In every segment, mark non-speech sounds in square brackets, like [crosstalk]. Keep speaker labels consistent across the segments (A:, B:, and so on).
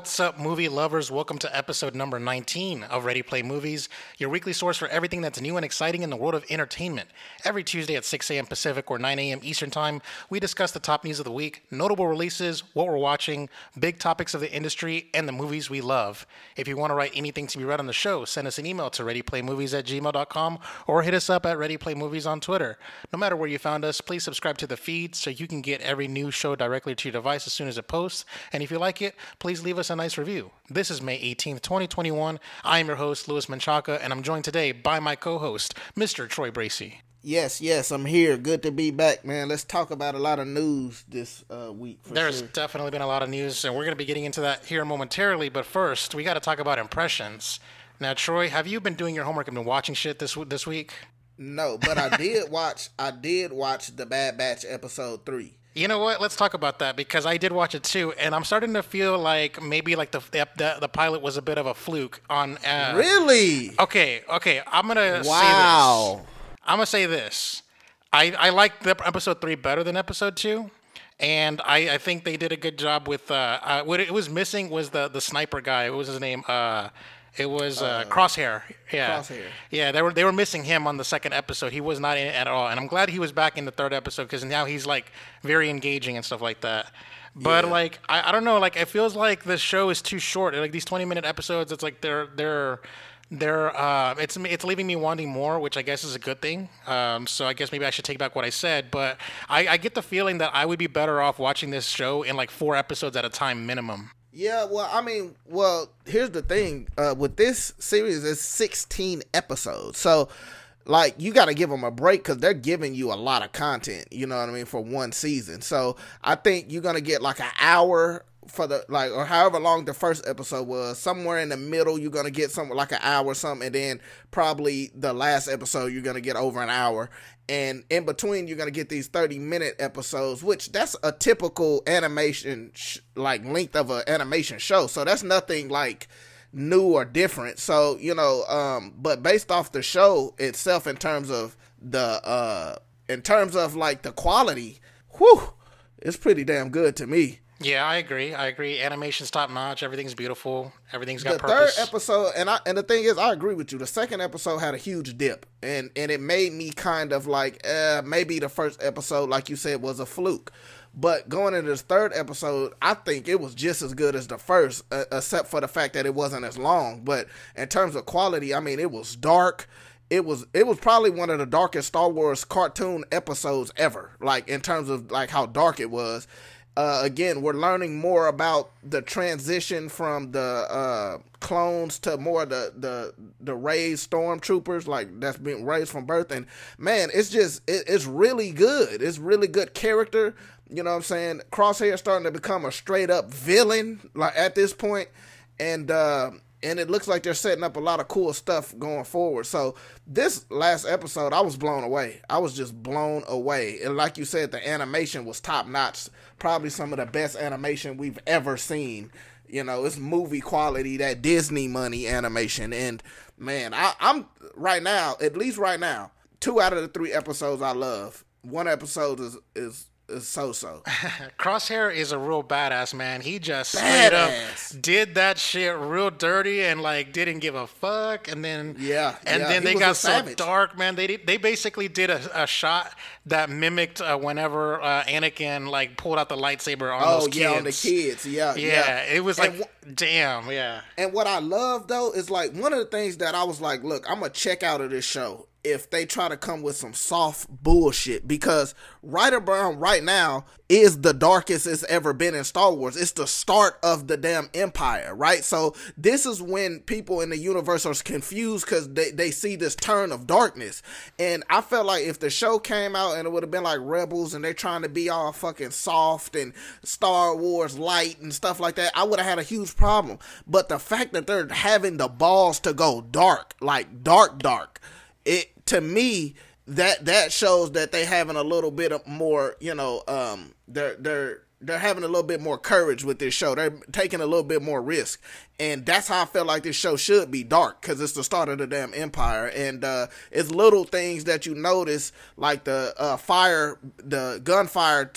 A: What's up, movie lovers? Welcome to episode number 19 of Ready Play Movies, your weekly source for everything that's new and exciting in the world of entertainment. Every Tuesday at 6 a.m. Pacific or 9 a.m. Eastern Time, we discuss the top news of the week, notable releases, what we're watching, big topics of the industry, and the movies we love. If you want to write anything to be read on the show, send us an email to readyplaymovies at gmail.com or hit us up at Ready Play Movies on Twitter. No matter where you found us, please subscribe to the feed so you can get every new show directly to your device as soon as it posts. And if you like it, please leave us a nice review. This is May 18th, 2021. I am your host, Louis Menchaca, and I'm joined today by my co host, Mr. Troy Bracey.
B: Yes, yes, I'm here. Good to be back, man. Let's talk about a lot of news this uh, week.
A: There's
B: sure.
A: definitely been a lot of news, and we're going to be getting into that here momentarily. But first, we got to talk about impressions. Now, Troy, have you been doing your homework and been watching shit this this week?
B: No, but I did [laughs] watch. I did watch the Bad Batch episode three.
A: You know what? Let's talk about that because I did watch it too, and I'm starting to feel like maybe like the the, the pilot was a bit of a fluke on. Uh,
B: really?
A: Okay, okay. I'm gonna
B: wow.
A: say this. I'm gonna say this. I I like the episode three better than episode two, and I I think they did a good job with. Uh, uh what it was missing was the the sniper guy. What was his name? Uh, it was uh, uh, Crosshair. Yeah.
B: Crosshair.
A: Yeah, they were they were missing him on the second episode. He was not in it at all, and I'm glad he was back in the third episode because now he's like very engaging and stuff like that. But
B: Yeah.
A: like I, I don't know, like it feels like the show is too short. Like these 20 minute episodes, it's like they're they're they're uh it's it's leaving me wanting more, which I guess is a good thing. Um, so I guess maybe I should take back what I said. But I, I get the feeling that I would be better off watching this show in like four episodes at a time minimum.
B: Yeah, well, I mean, well, here's the thing. Uh, with this series, it's 16 episodes. So, like, you got to give them a break because they're giving you a lot of content, you know what I mean, for one season. So, I think you're to get like an hour for the, like, or however long the first episode was. Somewhere in the middle, you're to get something like an hour or something. And then probably the last episode, you're to get over an hour and in between you're gonna get these 30 minute episodes which that's a typical animation sh- like length of an animation show so that's nothing like new or different so you know um but based off the show itself in terms of the uh in terms of like the quality whew it's pretty damn good to me
A: Yeah, I agree. I agree. Animation's top notch. Everything's beautiful. Everything's got purpose.
B: the
A: purpose.
B: third episode and I and the thing is I agree with you. The second episode had a huge dip and and it made me kind of like uh maybe the first episode like you said was a fluke. But going into this third episode, I think it was just as good as the first, uh, except for the fact that it wasn't as long. But in terms of quality, I mean, it was dark. It was it was probably one of the darkest Star Wars cartoon episodes ever. Like in terms of like how dark it was. Uh, again, we're learning more about the transition from the uh, clones to more the the the raised stormtroopers, like that's been raised from birth. And man, it's just it, it's really good. It's really good character. You know what I'm saying? Crosshair starting to become a straight up villain, like at this point, and uh, and it looks like they're setting up a lot of cool stuff going forward. So this last episode, I was blown away. I was just blown away. And like you said, the animation was top notch. Probably some of the best animation we've ever seen. You know, it's movie quality, that Disney money animation. And man, I, I'm right now, at least right now, two out of the three episodes I love. One episode is is is so so. [laughs]
A: Crosshair is a real badass man. He just straight up
B: Badass.
A: did that shit real dirty and like didn't give a fuck. And then
B: Yeah,
A: and
B: yeah,
A: then
B: he
A: they got so
B: savage.
A: dark, man. They did- they basically did a, a shot that mimicked uh, whenever uh, Anakin like pulled out the lightsaber on
B: Oh
A: those
B: yeah,
A: kids.
B: on the kids. Yeah,
A: Yeah,
B: yeah.
A: it was like, damn, yeah.
B: And what I love though is like one of the things that I was like, look, I'm gonna check out of this show if they try to come with some soft bullshit because right around right now is the darkest it's ever been in Star Wars. It's the start of the damn empire, right? So this is when people in the universe are confused because they, they see this turn of darkness. And I felt like if the show came out and it would have been like Rebels and they're trying to be all fucking soft and Star Wars light and stuff like that, I would have had a huge problem. But the fact that they're having the balls to go dark, like dark, dark, it to me that that shows that they having a little bit of more, you know, um, they're they're they're having a little bit more courage with this show. They're taking a little bit more risk, and that's how I felt like this show should be dark because it's the start of the damn empire, and uh, it's little things that you notice like the uh, fire, the gunfire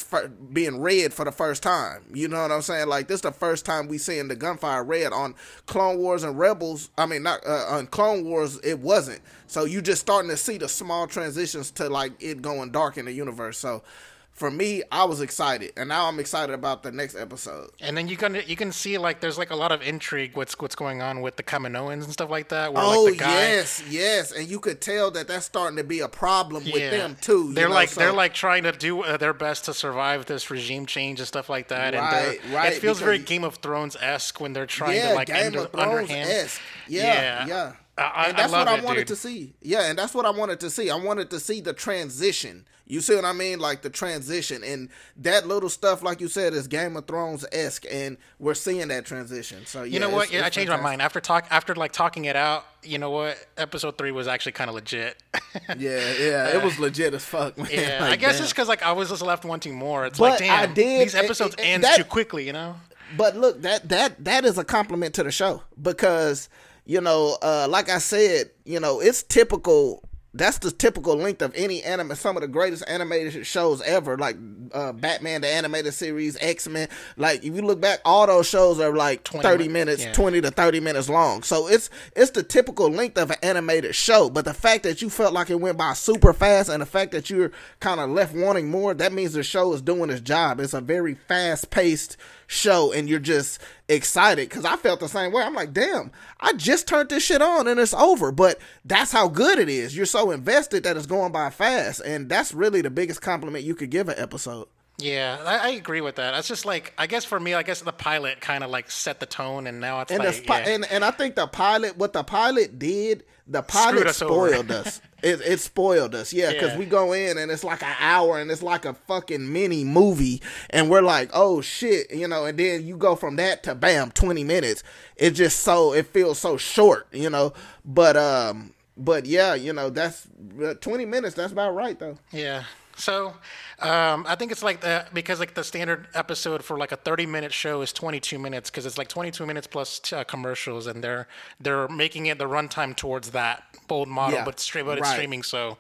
B: being red for the first time. You know what I'm saying? Like this is the first time we seeing the gunfire red on Clone Wars and Rebels. I mean, not uh, on Clone Wars, it wasn't. So you're just starting to see the small transitions to like it going dark in the universe. So for me, I was excited, and now I'm excited about the next episode.
A: And then you can you can see like there's like a lot of intrigue what's what's going on with the Kaminoans and stuff like that. Where,
B: oh
A: like, the guy,
B: yes, yes, and you could tell that that's starting to be a problem with them too.
A: They're
B: know,
A: like
B: so-
A: they're like trying to do uh, their best to survive this regime change and stuff like that. and
B: Right,
A: they're-
B: right,
A: it feels very Game of Thrones esque when they're trying
B: yeah,
A: to like
B: Game
A: under,
B: of Thrones
A: underhand.
B: esque. Yeah,
A: Yeah.
B: yeah.
A: I- I-
B: and that's
A: I
B: what I
A: it,
B: wanted
A: dude.
B: to see. Yeah, and that's what I wanted to see. I wanted to see the transition. You see what I mean? Like the transition and that little stuff, like you said, is Game of Thrones esque, and we're seeing that transition. So yeah,
A: You know what?
B: it's-
A: Yeah, I
B: it's
A: changed my mind after talk after like talking it out. You know what? Episode three was actually kind of legit. [laughs]
B: Yeah, yeah, it was legit as fuck, man.
A: yeah, [laughs]
B: Like,
A: I guess
B: damn.
A: it's because like I was just left wanting more. It's
B: But
A: like damn,
B: I did-
A: these episodes
B: and- and
A: ends
B: that-
A: too quickly. You know?
B: But look, that that that is a compliment to the show because you know, uh, like I said, you know, it's typical. That's the typical length of any anime. Some of the greatest animated shows ever, like uh, Batman the animated series, X Men. Like if you look back, all those shows are like
A: 20
B: thirty minutes,
A: yeah.
B: twenty to thirty minutes long. So it's it's the typical length of an animated show. But the fact that you felt like it went by super fast, and the fact that you're kind of left wanting more, that means the show is doing its job. It's a very fast paced show, and you're just excited because I felt the same way. I'm like, damn, I just turned this shit on and it's over. But that's how good it is. You're so invested that it's going by fast, and that's really the biggest compliment you could give an episode.
A: Yeah, I, I agree with that. That's just like I guess for me, I guess the pilot kind of like set the tone, and now it's
B: And,
A: like
B: the,
A: yeah.
B: and and I think the pilot, what the pilot did, the pilot
A: us
B: spoiled us. [laughs] It, it spoiled us, yeah, because
A: Yeah.
B: we go in and it's like an hour and it's like a fucking mini movie, and we're like, oh shit, you know, and then you go from that to bam, twenty minutes. It just so it feels so short, you know. But um, but yeah, you know, that's uh, twenty minutes. That's about right though.
A: Yeah. So, um, I think it's like the because like the standard episode for like a 30 minute show is 22 minutes because it's like 22 minutes plus uh, commercials and they're they're making it the runtime towards that bold model,
B: Yeah,
A: but straight but it's streaming. So,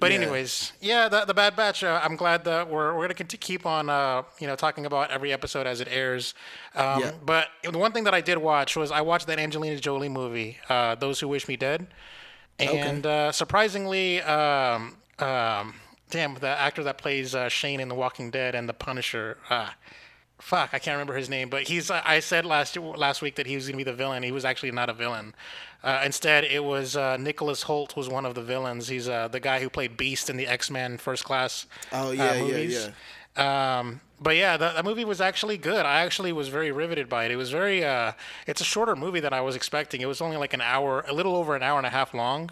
A: but
B: Yeah.
A: anyways, yeah, the the Bad Batch. Uh, I'm glad that we're we're gonna keep on uh you know talking about every episode as it airs. Um,
B: Yeah.
A: But the one thing that I did watch was I watched that Angelina Jolie movie, uh, Those Who Wish Me Dead. And uh, surprisingly, um, um, damn, the actor that plays uh, Shane in The Walking Dead and The Punisher, uh, fuck, I can't remember his name, but he's. I said last last week that he was gonna be the villain. He was actually not a villain. Uh, instead, it was uh, Nicholas Hoult was one of the villains. He's uh, the guy who played Beast in the X Men First Class.
B: Oh,
A: uh,
B: yeah, yeah.
A: Um, but yeah, the, the movie was actually good. I actually was very riveted by it. It was very. Uh, it's a shorter movie than I was expecting. It was only like an hour, a little over an hour and a half long.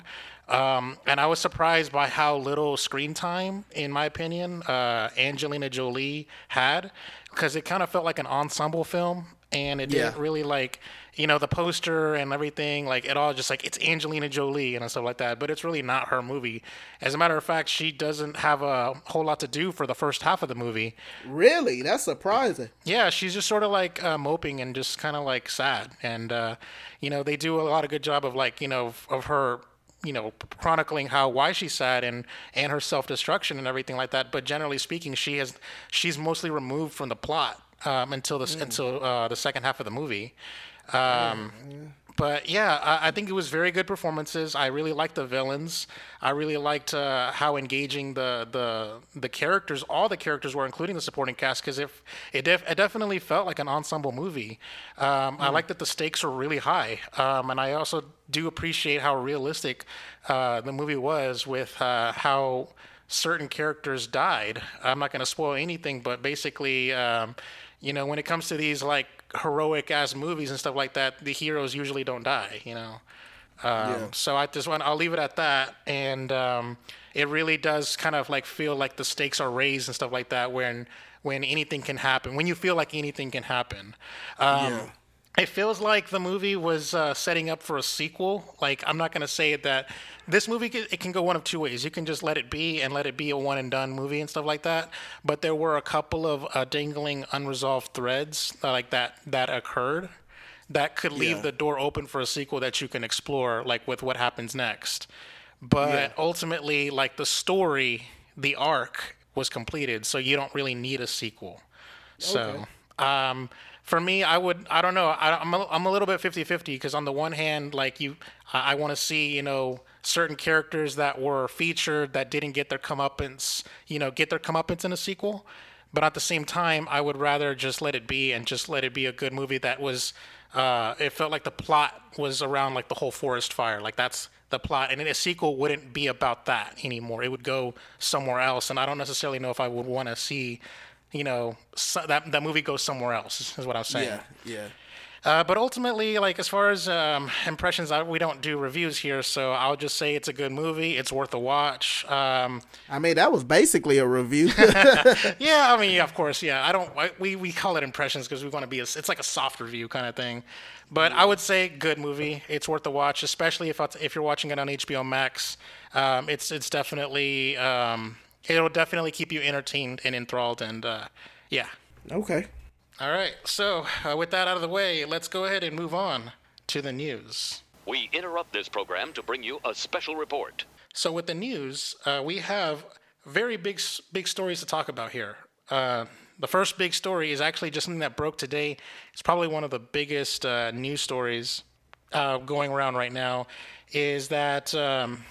A: Um, and I was surprised by how little screen time, in my opinion, uh, Angelina Jolie had, because it kind of felt like an ensemble film, and it didn't really like, you know, the poster and everything, like it all just like it's Angelina Jolie and stuff like that. But it's really not her movie. As a matter of fact, she doesn't have a whole lot to do for the first half of the movie.
B: Really, that's surprising.
A: Yeah, she's just sort of like uh, moping and just kind of like sad. And uh, you know, they do a lot of good job of like you know of, of her you know chronicling how why she's sad and and her self destruction and everything like that. But generally speaking, she has she's mostly removed from the plot um, until the until uh, the second half of the movie. Um, but yeah, I, I think it was very good performances. I really liked the villains. I really liked uh, how engaging the the the characters, all the characters were, including the supporting cast, because if it def- it definitely felt like an ensemble movie. Um, I like that the stakes were really high, um, and I also do appreciate how realistic uh, the movie was with uh, how certain characters died. I'm not going to spoil anything, but basically, um, you know, when it comes to these like heroic ass movies and stuff like that, the heroes usually don't die. You know. Um, So I just want I'll leave it at that, and um, it really does kind of like feel like the stakes are raised and stuff like that when when anything can happen when you feel like anything can happen. Um,
B: Yeah.
A: It feels like the movie was uh, setting up for a sequel. Like I'm not gonna say that this movie it can go one of two ways. You can just let it be and let it be a one and done movie and stuff like that. But there were a couple of uh, dangling unresolved threads uh, like that that occurred that could leave yeah. the door open for a sequel that you can explore, like with what happens next. But yeah. ultimately, like the story, the arc was completed, so you don't really need a sequel. Okay. So, um, for me, I would, I don't know, I, am a, I'm a little bit 50 50 because on the one hand, like you, I, I want to see, you know, certain characters that were featured that didn't get their comeuppance, you know, get their comeuppance in a sequel. But at the same time, I would rather just let it be and just let it be a good movie that was uh, it felt like the plot was around like the whole forest fire. Like that's the plot, and a sequel wouldn't be about that anymore. It would go somewhere else, and I don't necessarily know if I would want to see, you know, so that that movie goes somewhere else. Is what I'm saying.
B: Yeah, yeah.
A: Uh, but ultimately, like as far as um, impressions, I, we don't do reviews here, so I'll just say it's a good movie. It's worth a watch. Um,
B: I mean, that was basically a review. [laughs] [laughs]
A: yeah, I mean, yeah, of course, yeah. I don't. I, we we call it impressions because we want to be. A, it's like a soft review kind of thing. But I would say good movie. It's worth a watch, especially if if you're watching it on HBO Max. Um, it's it's definitely um, it'll definitely keep you entertained and enthralled, and uh, yeah.
B: Okay.
A: All right. So, uh, with that out of the way, let's go ahead and move on to the news.
C: We interrupt this program to bring you a special report.
A: So, with the news, uh, we have very big, big stories to talk about here. Uh, the first big story is actually just something that broke today. It's probably one of the biggest uh, news stories uh, going around right now. Is that um,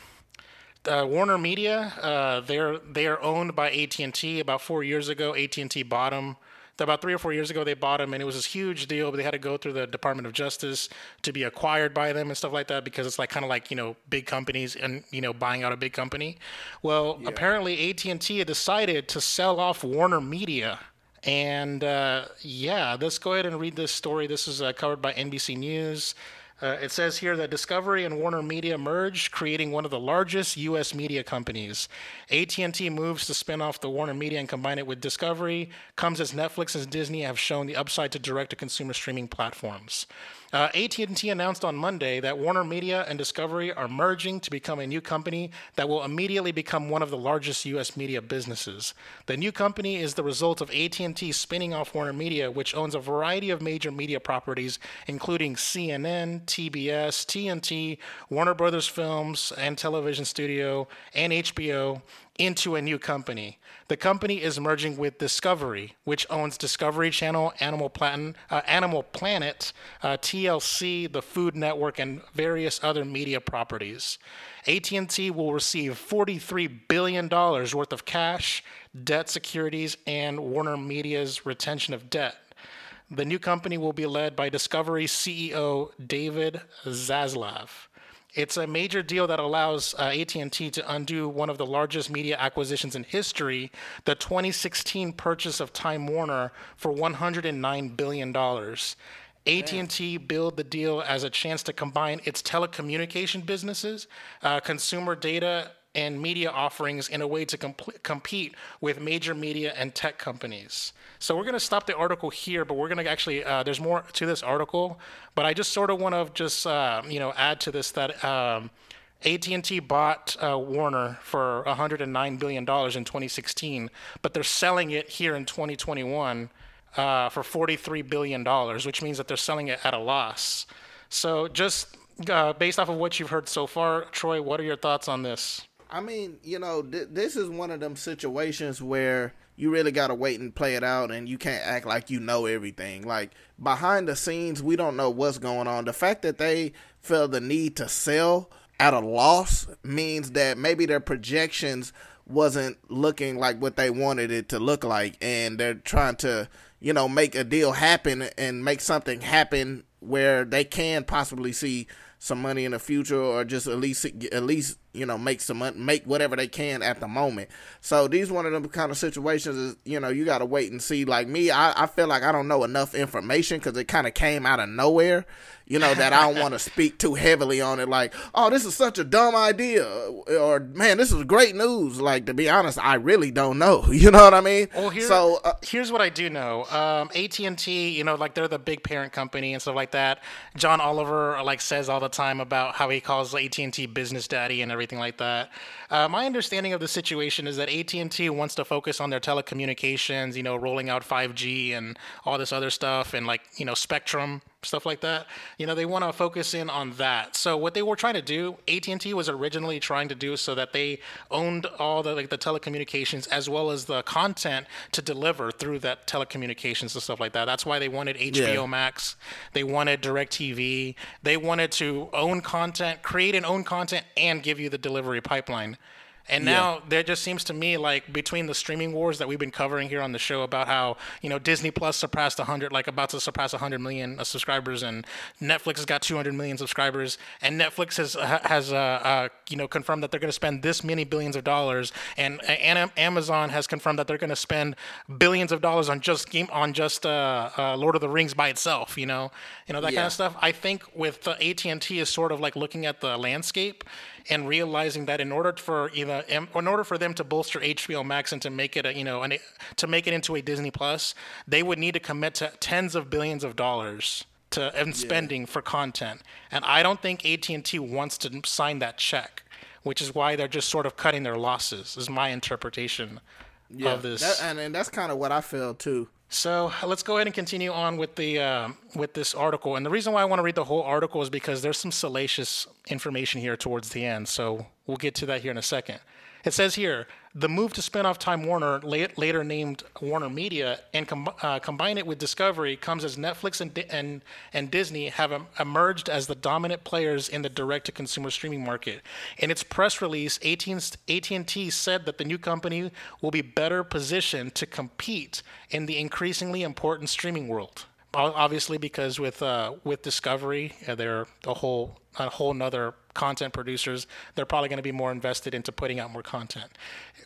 A: uh, Warner Media? Uh, they're they are owned by AT and T. About four years ago, AT and T bought them about three or four years ago they bought them and it was this huge deal but they had to go through the department of justice to be acquired by them and stuff like that because it's like kind of like you know big companies and you know buying out a big company well yeah. apparently at&t had decided to sell off warner media and uh, yeah let's go ahead and read this story this is uh, covered by nbc news uh, it says here that Discovery and Warner Media merged, creating one of the largest U.S. media companies. AT&T moves to spin off the Warner Media and combine it with Discovery. Comes as Netflix and Disney have shown the upside to direct-to-consumer streaming platforms. Uh, AT&T announced on Monday that Warner Media and Discovery are merging to become a new company that will immediately become one of the largest U.S. media businesses. The new company is the result of AT&T spinning off Warner Media, which owns a variety of major media properties, including CNN, TBS, TNT, Warner Brothers Films and Television Studio, and HBO, into a new company. The company is merging with Discovery, which owns Discovery Channel, Animal Planet, uh, Animal Planet uh, TLC, the Food Network, and various other media properties. AT&T will receive $43 billion worth of cash, debt securities, and Warner Media's retention of debt. The new company will be led by Discovery CEO David Zaslav. It's a major deal that allows uh, AT&T to undo one of the largest media acquisitions in history, the 2016 purchase of Time Warner for 109 billion dollars. AT&T billed the deal as a chance to combine its telecommunication businesses, uh, consumer data, and media offerings in a way to comp- compete with major media and tech companies. So we're going to stop the article here, but we're going to actually uh, there's more to this article, but I just sort of want to just uh, you know add to this that. Um, AT&T bought uh, Warner for 109 billion dollars in 2016, but they're selling it here in 2021 uh, for 43 billion dollars, which means that they're selling it at a loss. So, just uh, based off of what you've heard so far, Troy, what are your thoughts on this?
B: I mean, you know, th- this is one of them situations where you really got to wait and play it out and you can't act like you know everything. Like behind the scenes, we don't know what's going on. The fact that they felt the need to sell at a loss means that maybe their projections wasn't looking like what they wanted it to look like and they're trying to, you know, make a deal happen and make something happen where they can possibly see some money in the future or just at least at least you know make some money, make whatever they can at the moment. So these one of them kind of situations is you know you got to wait and see. Like me, I, I feel like I don't know enough information because it kind of came out of nowhere. You know that I don't want to [laughs] speak too heavily on it. Like, oh, this is such a dumb idea, or man, this is great news. Like to be honest, I really don't know. [laughs] You know what I mean?
A: Well, here,
B: so uh,
A: here's what I do know. Um, AT and T, you know, like they're the big parent company and stuff like that. John Oliver like says all the time about how he calls AT and T business daddy and everything like that. Uh, my understanding of the situation is that AT and T wants to focus on their telecommunications, you know, rolling out 5G and all this other stuff, and like you know, Spectrum stuff like that. You know, they want to focus in on that. So what they were trying to do, AT&T was originally trying to do so that they owned all the like the telecommunications as well as the content to deliver through that telecommunications and stuff like that. That's why they wanted HBO
B: Yeah.
A: Max, they wanted DirecTV, they wanted to own content, create and own content and give you the delivery pipeline. And now there just seems to me like between the streaming wars that we've been covering here on the show about how you know Disney Plus surpassed 100, like about to surpass 100 million uh, subscribers, and Netflix has got 200 million subscribers, and Netflix has has uh, uh, you know confirmed that they're going to spend this many billions of dollars, and, and Amazon has confirmed that they're going to spend billions of dollars on just game on just uh, uh, Lord of the Rings by itself. You know, you know that kind of stuff. I think with AT&T is sort of like looking at the landscape and realizing that in order for either in order for them to bolster HBO Max and to make it a, you know an, to make it into a Disney Plus, they would need to commit to tens of billions of dollars to and spending for content. And I don't think AT&T wants to sign that check, which is why they're just sort of cutting their losses. Is my interpretation of this.
B: that, and, and that's kind of what I feel too.
A: So let's go ahead and continue on with the um with this article. And the reason why I want to read the whole article is because there's some salacious information here towards the end. So we'll get to that here in a second. It says here the move to spin off Time Warner, later named Warner Media, and com- uh, combine it with Discovery comes as Netflix and, Di- and, and Disney have em- emerged as the dominant players in the direct-to-consumer streaming market. In its press release, AT&T said that the new company will be better positioned to compete in the increasingly important streaming world. Obviously, because with uh, with Discovery, uh, they're a whole a whole nother content producers. They're probably going to be more invested into putting out more content.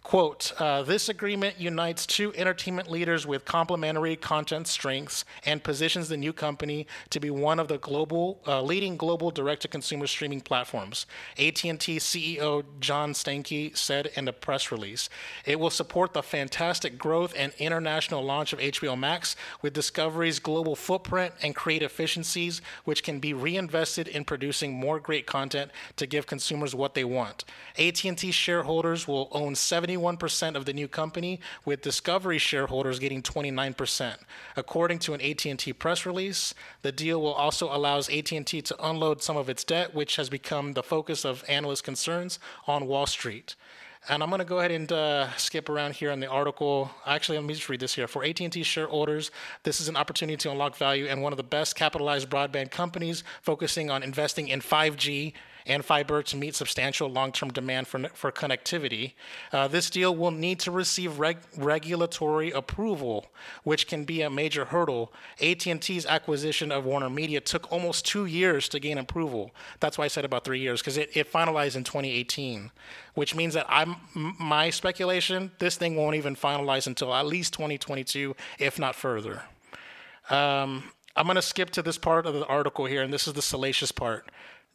A: Quote: uh, This agreement unites two entertainment leaders with complementary content strengths and positions the new company to be one of the global uh, leading global direct-to-consumer streaming platforms. AT&T CEO John Stankey said in a press release, "It will support the fantastic growth and international launch of HBO Max with Discovery's global footprint and create efficiencies, which can be reinvested in producing more great content to give consumers what they want. AT&T shareholders will own 71% of the new company, with Discovery shareholders getting 29%. According to an AT&T press release, the deal will also allows AT&T to unload some of its debt, which has become the focus of analyst concerns on Wall Street. And I'm going to go ahead and uh, skip around here in the article. Actually, let me just read this here. For AT&T shareholders, this is an opportunity to unlock value in one of the best capitalized broadband companies, focusing on investing in 5G and fiber to meet substantial long-term demand for, for connectivity. Uh, this deal will need to receive reg- regulatory approval, which can be a major hurdle. AT&T's acquisition of Warner Media took almost two years to gain approval. That's why I said about three years, because it, it finalized in 2018, which means that I'm my speculation, this thing won't even finalize until at least 2022, if not further. Um, I'm going to skip to this part of the article here, and this is the salacious part.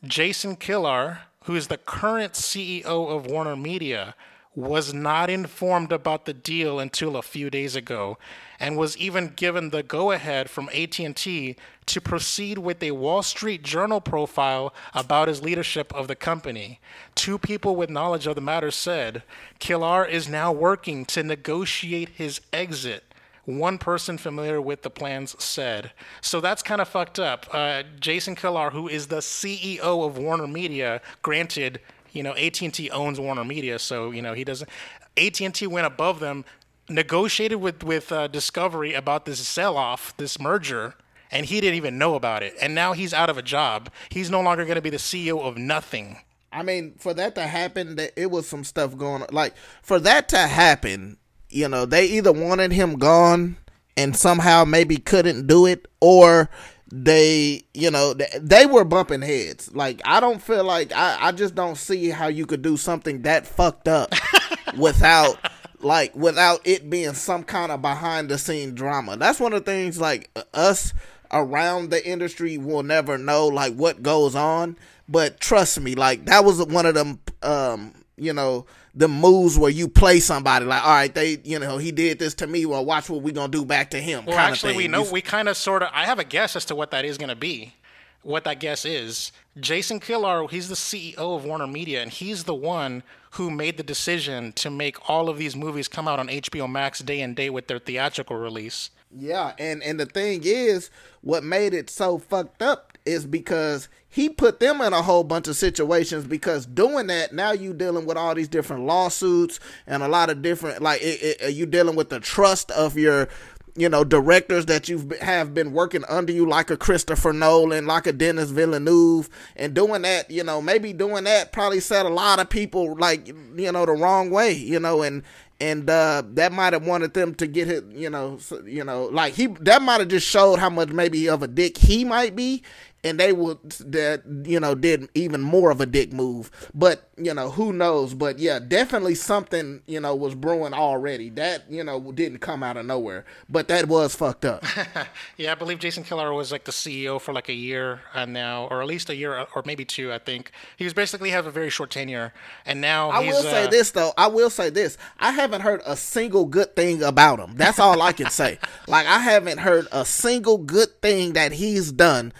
A: Jason Kilar, who is the current CEO of Warner Media, was not informed about the deal until a few days ago and was even given the go-ahead from AT&T to proceed with a Wall Street Journal profile about his leadership of the company. Two people with knowledge of the matter said, "Kilar is now working to negotiate his exit." One person familiar with the plans said. So that's kind of fucked up. Uh, Jason Kilar, who is the CEO of Warner Media, granted, you know, AT&T owns Warner Media, so you know he doesn't. AT&T went above them, negotiated with with uh, Discovery about this sell-off, this merger. And he didn't even know about it. And now he's out of a job. He's no longer going to be the CEO of nothing.
B: I mean, for that to happen, that it was some stuff going on. Like for that to happen, you know, they either wanted him gone and somehow maybe couldn't do it, or they you know they, were bumping heads. Like i don't feel like I, I just don't see how you could do something that fucked up [laughs] without like without it being some kind of behind the scene drama. That's one of the things like us around the industry will never know like what goes on. But trust me like that was one of them um you know the moves where you play somebody like, all right, they, you know, he did this to me. Well, watch what we gonna do back to him.
A: Well, actually, we know we kind of sort of. I have a guess as to what that is gonna be. What that guess is, Jason Kilar, he's the CEO of Warner Media, and he's the one who made the decision to make all of these movies come out on HBO Max day and day with their theatrical release.
B: Yeah, and and the thing is, what made it so fucked up is because he put them in a whole bunch of situations because doing that now you dealing with all these different lawsuits and a lot of different like you dealing with the trust of your you know directors that you have been working under you like a Christopher Nolan like a Denis Villeneuve and doing that you know maybe doing that probably set a lot of people like you know the wrong way you know and and uh, that might have wanted them to get it, you know, you know, like he that might have just showed how much maybe of a dick he might be, and they would that you know did even more of a dick move. But you know who knows? But yeah, definitely something you know was brewing already. That you know didn't come out of nowhere, but that was fucked up. [laughs]
A: yeah, I believe Jason Kilar was like the CEO for like a year and now, or at least a year or maybe two. I think he was basically have a very short tenure, and now
B: I will say uh, this though. I will say this. I haven't heard a single good thing about him. That's all I can say. [laughs] Like I haven't heard a single good thing that he's done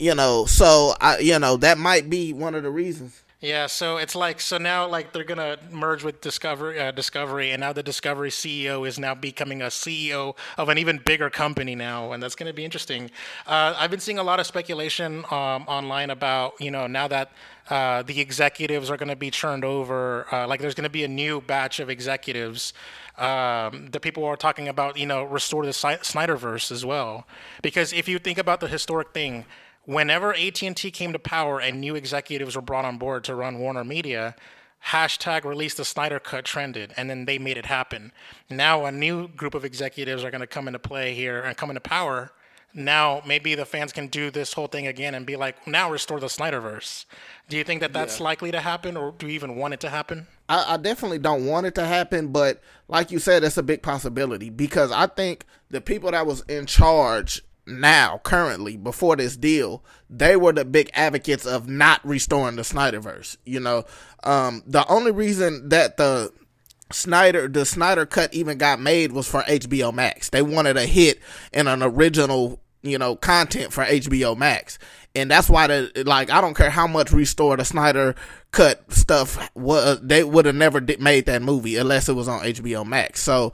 B: you know, so I, you know, that might be one of the reasons.
A: Yeah, so it's like so now like they're gonna merge with Discovery, uh, Discovery, and now the Discovery CEO is now becoming a CEO of an even bigger company now, and that's gonna be interesting. Uh, I've been seeing a lot of speculation um, online about you know now that uh, the executives are gonna be turned over, uh, like there's gonna be a new batch of executives. Um, the people are talking about you know restore the Snyderverse as well, because if you think about the historic thing whenever AT&T came to power and new executives were brought on board to run Warner Media, hashtag release the Snyder Cut trended, and then they made it happen. Now a new group of executives are going to come into play here and come into power. Now maybe the fans can do this whole thing again and be like, now restore the Snyderverse. Do you think that that's yeah. likely to happen, or do you even want it to happen?
B: I, I definitely don't want it to happen, but like you said, it's a big possibility because I think the people that was in charge now, currently, before this deal, they were the big advocates of not restoring the Snyderverse. You know, um, the only reason that the Snyder, the Snyder cut even got made was for HBO Max. They wanted a hit and an original, you know, content for HBO Max. And that's why the, like, I don't care how much restore the Snyder cut stuff was, they would have never made that movie unless it was on HBO Max. So,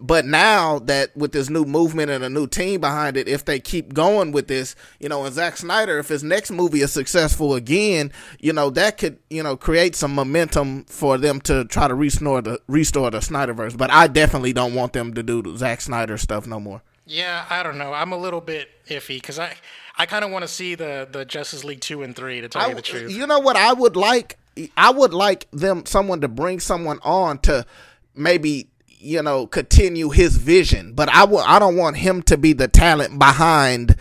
B: but now that with this new movement and a new team behind it, if they keep going with this, you know, and Zack Snyder, if his next movie is successful again, you know, that could, you know, create some momentum for them to try to restore the restore the Snyderverse. But I definitely don't want them to do the Zack Snyder stuff no more.
A: Yeah, I don't know. I'm a little bit iffy because I, I kind of want to see the the Justice League two and three to tell I, you the truth.
B: You know what I would like? I would like them someone to bring someone on to maybe you know, continue his vision. But I will, I don't want him to be the talent behind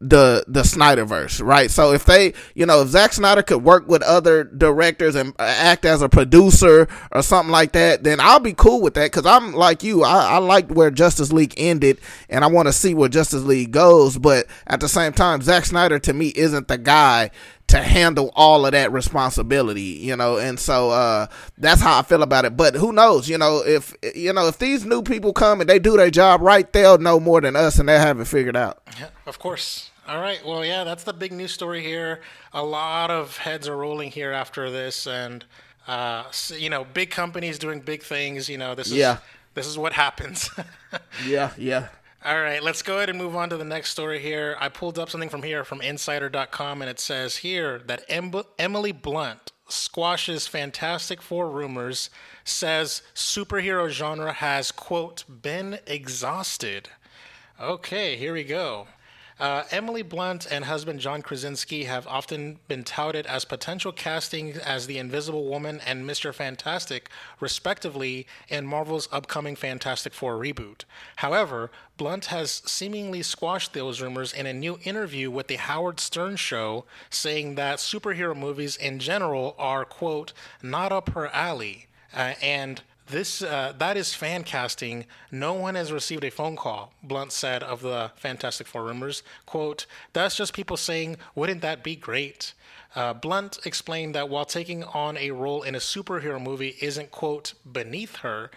B: the the Snyderverse, right? So if they, you know, if Zack Snyder could work with other directors and act as a producer or something like that, then I'll be cool with that because I'm like you. I, I liked where Justice League ended, and I want to see where Justice League goes. But at the same time, Zack Snyder to me isn't the guy to handle all of that responsibility, you know, and so uh, that's how I feel about it. But who knows, you know, if you know if these new people come and they do their job right, they'll know more than us, and they have it figured out.
A: Yeah, of course. All right. Well, yeah, that's the big news story here. A lot of heads are rolling here after this, and uh, you know, big companies doing big things. You know, this is yeah. this is what happens. [laughs]
B: yeah, yeah.
A: All right, let's go ahead and move on to the next story here. I pulled up something from here from Insider.com, and it says here that em- Emily Blunt squashes Fantastic Four rumors, says superhero genre has, quote, been exhausted. Okay, here we go. Uh, Emily Blunt and husband John Krasinski have often been touted as potential casting as the Invisible Woman and Mr. Fantastic, respectively, in Marvel's upcoming Fantastic Four reboot. However, Blunt has seemingly squashed those rumors in a new interview with the Howard Stern show, saying that superhero movies in general are, quote, not up her alley. Uh, and this uh, that is fan casting. No one has received a phone call. Blunt said of the Fantastic Four rumors, "quote That's just people saying, wouldn't that be great?" Uh, Blunt explained that while taking on a role in a superhero movie isn't quote beneath her,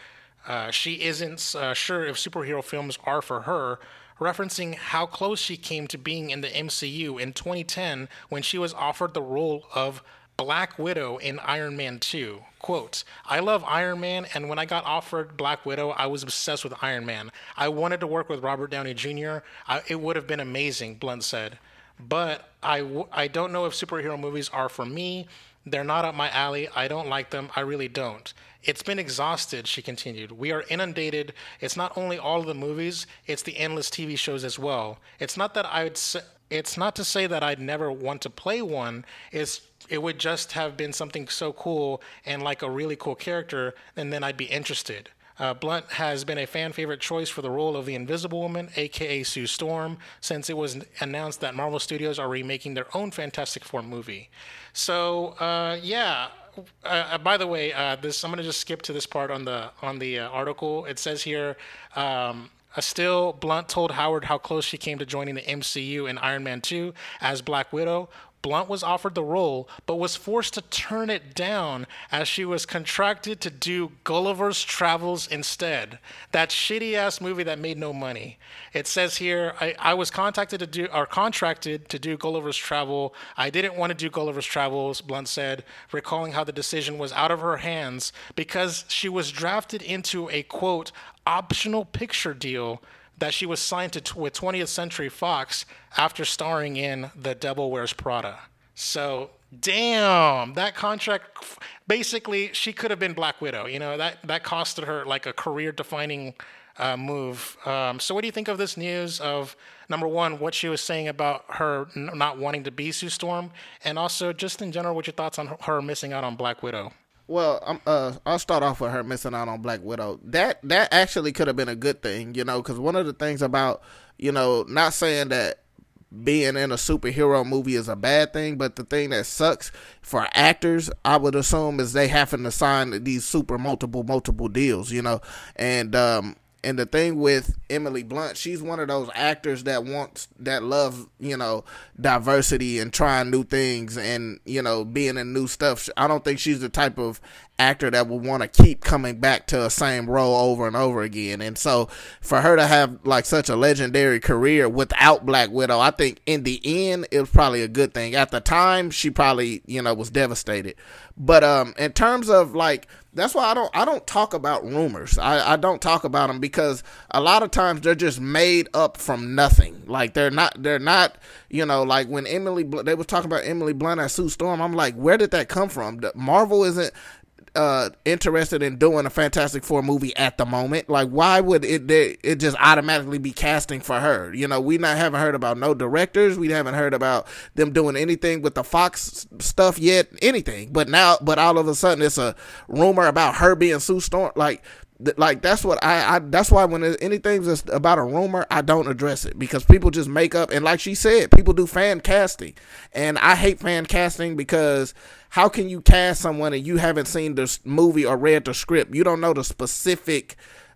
A: uh, she isn't uh, sure if superhero films are for her. Referencing how close she came to being in the MCU in 2010 when she was offered the role of Black Widow in Iron Man 2. Quote, I love Iron Man, and when I got offered Black Widow, I was obsessed with Iron Man. I wanted to work with Robert Downey Jr., I, it would have been amazing, Blunt said. But I w- I don't know if superhero movies are for me. They're not up my alley. I don't like them. I really don't. It's been exhausted, she continued. We are inundated. It's not only all of the movies, it's the endless TV shows as well. It's not that I would say, it's not to say that I'd never want to play one. It's it would just have been something so cool and like a really cool character, and then I'd be interested. Uh, Blunt has been a fan favorite choice for the role of the Invisible Woman, aka Sue Storm, since it was announced that Marvel Studios are remaking their own Fantastic Four movie. So, uh, yeah. Uh, uh by the way, uh, this I'm gonna just skip to this part on the on the uh, article. It says here. Um, Still, Blunt told Howard how close she came to joining the MCU in Iron Man 2 as Black Widow, Blunt was offered the role, but was forced to turn it down as she was contracted to do Gulliver's Travels instead. That shitty ass movie that made no money. It says here, I, I was contacted to do or contracted to do Gulliver's Travel. I didn't want to do Gulliver's Travels, Blunt said, recalling how the decision was out of her hands because she was drafted into a quote optional picture deal that she was signed to with 20th Century Fox after starring in The Devil Wears Prada. So, damn, that contract basically she could have been Black Widow. You know that that costed her like a career-defining uh, move. Um, so, what do you think of this news of number one, what she was saying about her n- not wanting to be Sue Storm, and also just in general, what your thoughts on her missing out on Black Widow?
B: Well, I'm, uh, I'll start off with her missing out on Black Widow. That that actually could have been a good thing, you know, because one of the things about, you know, not saying that being in a superhero movie is a bad thing, but the thing that sucks for actors, I would assume, is they having to sign these super multiple multiple deals, you know, and um, and the thing with Emily Blunt, she's one of those actors that wants that love, you know, diversity and trying new things and, you know, being in new stuff. I don't think she's the type of actor that will want to keep coming back to the same role over and over again. And so for her to have like such a legendary career without Black Widow, I think in the end it was probably a good thing. At the time, she probably, you know, was devastated. But um in terms of like that's why I don't I don't talk about rumors. I, I don't talk about them because a lot of times they're just made up from nothing. Like they're not they're not you know like when Emily they was talking about Emily Blunt as Sue Storm. I'm like where did that come from? Marvel isn't uh, interested in doing a Fantastic Four movie at the moment. Like, why would it it just automatically be casting for her? You know, we not haven't heard about no directors. We haven't heard about them doing anything with the Fox stuff yet. Anything, but now, but all of a sudden, it's a rumor about her being Sue Storm. Like, like that's what I, I that's why when anything's about a rumor i don't address it because people just make up. And like she said people do fan casting. And i hate fan casting because how can you cast someone and you haven't seen the movie or read the script? You don't know the specific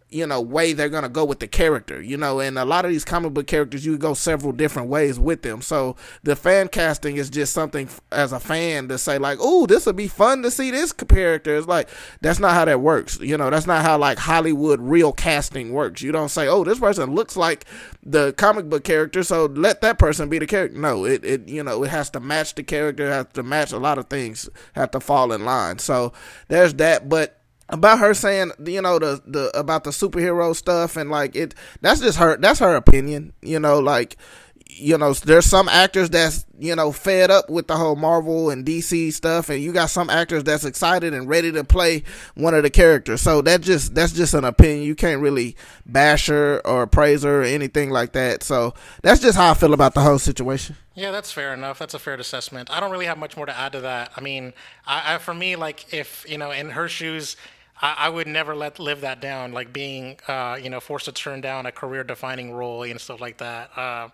B: you know way they're gonna go with the character you know and a lot of these comic book characters you go several different ways with them. So the fan casting is just something as a fan to say like oh this would be fun to see this character. It's like that's not how that works you know that's not how like hollywood real casting works. You don't say oh this person looks like the comic book character so let that person be the character no it, it you know it has to match the character has to match a lot of things have to fall in line. So there's that but about her saying you know the the about the superhero stuff and like it that's just her that's her opinion you know like you know, there's some actors that's you know fed up with the whole Marvel and DC stuff, and you got some actors that's excited and ready to play one of the characters. So that just that's just an opinion. You can't really bash her or praise her or anything like that. So that's just how I feel about the whole situation.
A: Yeah, that's fair enough. That's a fair assessment. I don't really have much more to add to that. I mean, I, I for me, like if you know, in her shoes. I, I would never let live that down, like being, uh, you know, forced to turn down a career-defining role and stuff like that. Uh,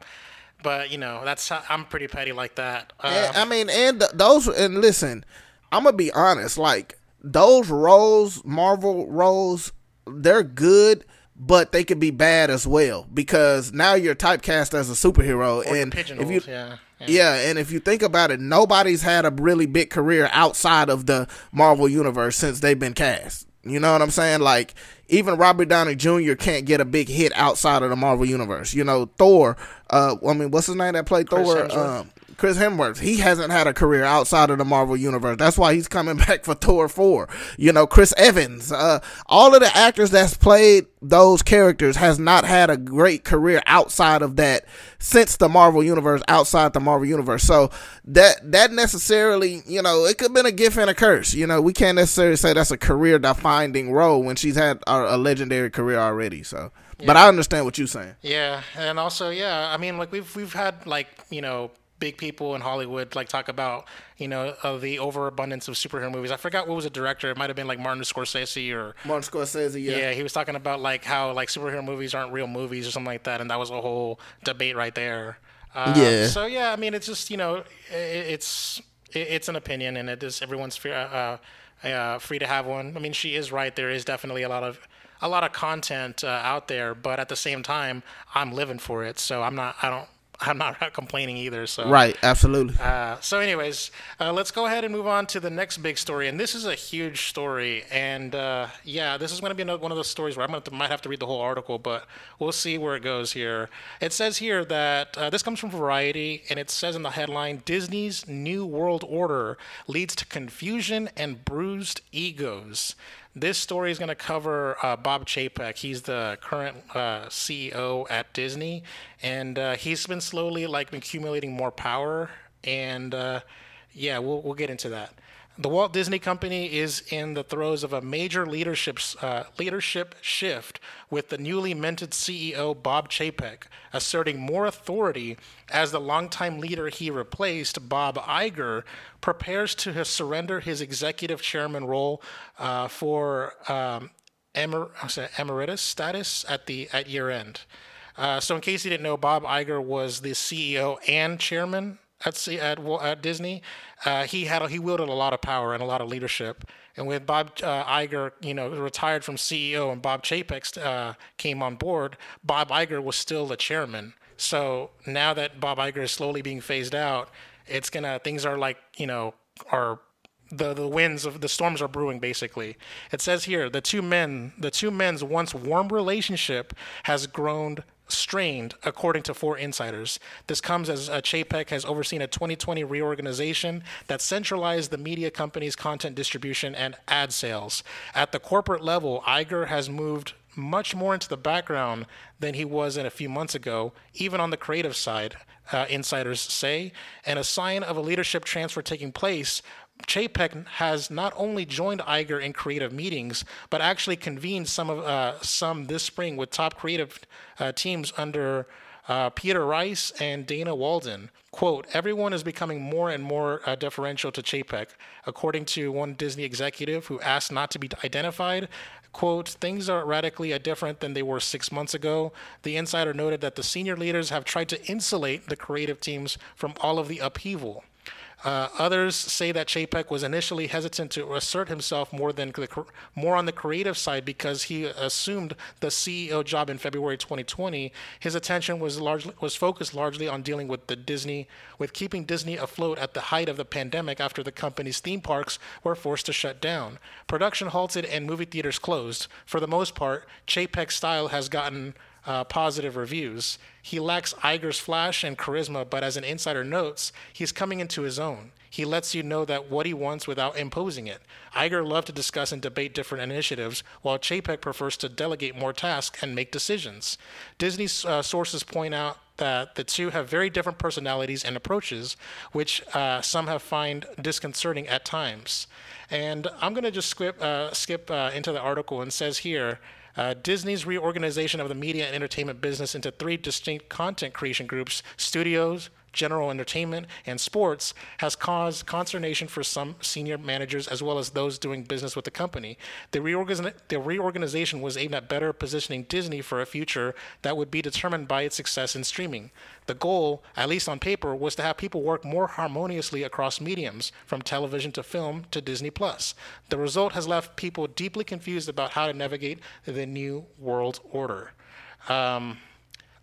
A: but you know, that's I'm pretty petty like that. Uh,
B: And, I mean, and th- those and listen, I'm gonna be honest. Like those roles, Marvel roles, they're good, but they could be bad as well because now you're typecast as a superhero.
A: or
B: and if you,
A: yeah, yeah.
B: yeah, and if you think about it, nobody's had a really big career outside of the Marvel universe since they've been cast. You know what I'm saying? Like even Robert Downey Jr. can't get a big hit outside of the Marvel universe. You know, Thor. Uh, I mean, what's his name that played
A: Chris
B: Thor? Um, Chris Hemsworth. He hasn't had a career outside of the Marvel universe. That's why he's coming [laughs] back for Thor four. You know, Chris Evans. Uh, all of the actors that's played those characters has not had a great career outside of that since the Marvel universe, outside the Marvel universe. So that that necessarily, you know, it could have been a gift and a curse. You know, we can't necessarily say that's a career defining role when she's had a, a legendary career already. So, but I understand what you're saying.
A: Yeah, and also, yeah, I mean, like we've we've had like you know big people in Hollywood like talk about you know uh, the overabundance of superhero movies. I forgot what was the director. It might have been like Martin Scorsese or
B: Martin Scorsese, yeah.
A: yeah. he was talking about like how like superhero movies aren't real movies or something like that, and that was a whole debate right there. Uh,
B: Yeah.
A: So yeah, I mean, it's just you know, i it's it, it's an opinion, and it is everyone's free, uh, uh, free to have one. I mean, she is right. There is definitely a lot of a lot of content uh, out there, but at the same time, I'm living for it, so I'm not. I don't. [laughs] I'm not complaining either. So
B: Right, absolutely.
A: uh, so, anyways, uh, let's go ahead and move on to the next big story, and this is a huge story. And uh, yeah, this is going to be another one of those stories where I'm going to might have to read the whole article, but we'll see where it goes here. It says here that uh, this comes from Variety, and it says in the headline: Disney's New World Order leads to confusion and bruised egos. This story is going to cover uh, Bob Chapek. He's the current uh, CEO at Disney, and uh, he's been slowly like accumulating more power. And uh, yeah, we'll we'll get into that. The Walt Disney Company is in the throes of a major leadership uh, leadership shift, with the newly minted CEO Bob Chapek asserting more authority as the longtime leader he replaced, Bob Iger, prepares to surrender his executive chairman role uh, for um, emer- emeritus status at the at year end. Uh, so, in case you didn't know, Bob Iger was the CEO and chairman at at, at Disney. Uh, he had he wielded a lot of power and a lot of leadership. And when Bob uh, Iger, you know, retired from CEO and Bob Chapek uh, came on board, Bob Iger was still the chairman. So now that Bob Iger is slowly being phased out, it's gonna things are like you know are the the winds of the storms are brewing basically it says here the two men the two men's once warm relationship has grown strained according to four insiders this comes as uh, chapek has overseen a 2020 reorganization that centralized the media company's content distribution and ad sales at the corporate level iger has moved much more into the background than he was in a few months ago, even on the creative side, uh, insiders say. And a sign of a leadership transfer taking place, Chapek has not only joined Iger in creative meetings, but actually convened some of uh, some this spring with top creative uh, teams under uh, Peter Rice and Dana Walden. Quote, everyone is becoming more and more uh, deferential to Chapek, according to one Disney executive who asked not to be identified. Quote, things are radically uh, different than they were six months ago. The insider noted that the senior leaders have tried to insulate the creative teams from all of the upheaval. Uh, others say that Chapek was initially hesitant to assert himself more than the, more on the creative side because he assumed the CEO job in February 2020. His attention was largely was focused largely on dealing with the Disney with keeping Disney afloat at the height of the pandemic after the company's theme parks were forced to shut down. Production halted and movie theaters closed. For the most part, Chapek's style has gotten uh, positive reviews. He lacks Iger's flash and charisma, but as an insider notes, he's coming into his own. He lets you know that what he wants without imposing it. Iger loved to discuss and debate different initiatives, while Chapek prefers to delegate more tasks and make decisions. Disney uh, sources point out that the two have very different personalities and approaches, which uh, some have find disconcerting at times. And I'm going to just skip, uh, skip uh, into the article and says here. Uh, Disney's reorganization of the media and entertainment business into three distinct content creation groups studios, general entertainment, and sports has caused consternation for some senior managers as well as those doing business with the company. The, the reorganization was aimed at better positioning Disney for a future that would be determined by its success in streaming. The goal, at least on paper, was to have people work more harmoniously across mediums, from television to film to Disney Plus. The result has left people deeply confused about how to navigate the new world order. Um,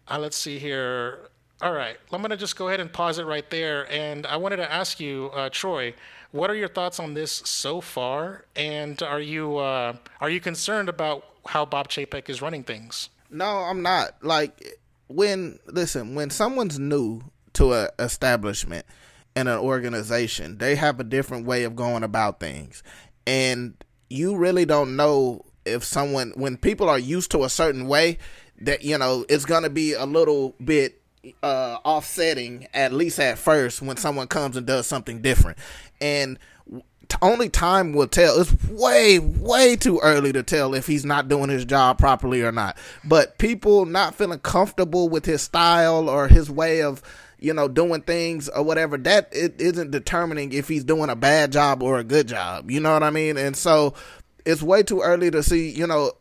A: uh, let's see here. All right, I'm going to just go ahead and pause it right there. And I wanted to ask you, uh, Troy, what are your thoughts on this so far? And are you uh, are you concerned about how Bob Chapek is running things?
B: No, I'm not. Like when listen, when someone's new to an establishment and an organization, they have a different way of going about things. And you really don't know if someone when people are used to a certain way that you know it's going to be a little bit uh, offsetting at least at first when someone comes and does something different. And only time will tell. It's way way too early to tell if he's not doing his job properly or not. But people not feeling comfortable with his style or his way of you know doing things or whatever that it isn't determining if he's doing a bad job or a good job. You know what i mean? And so it's way too early to see you know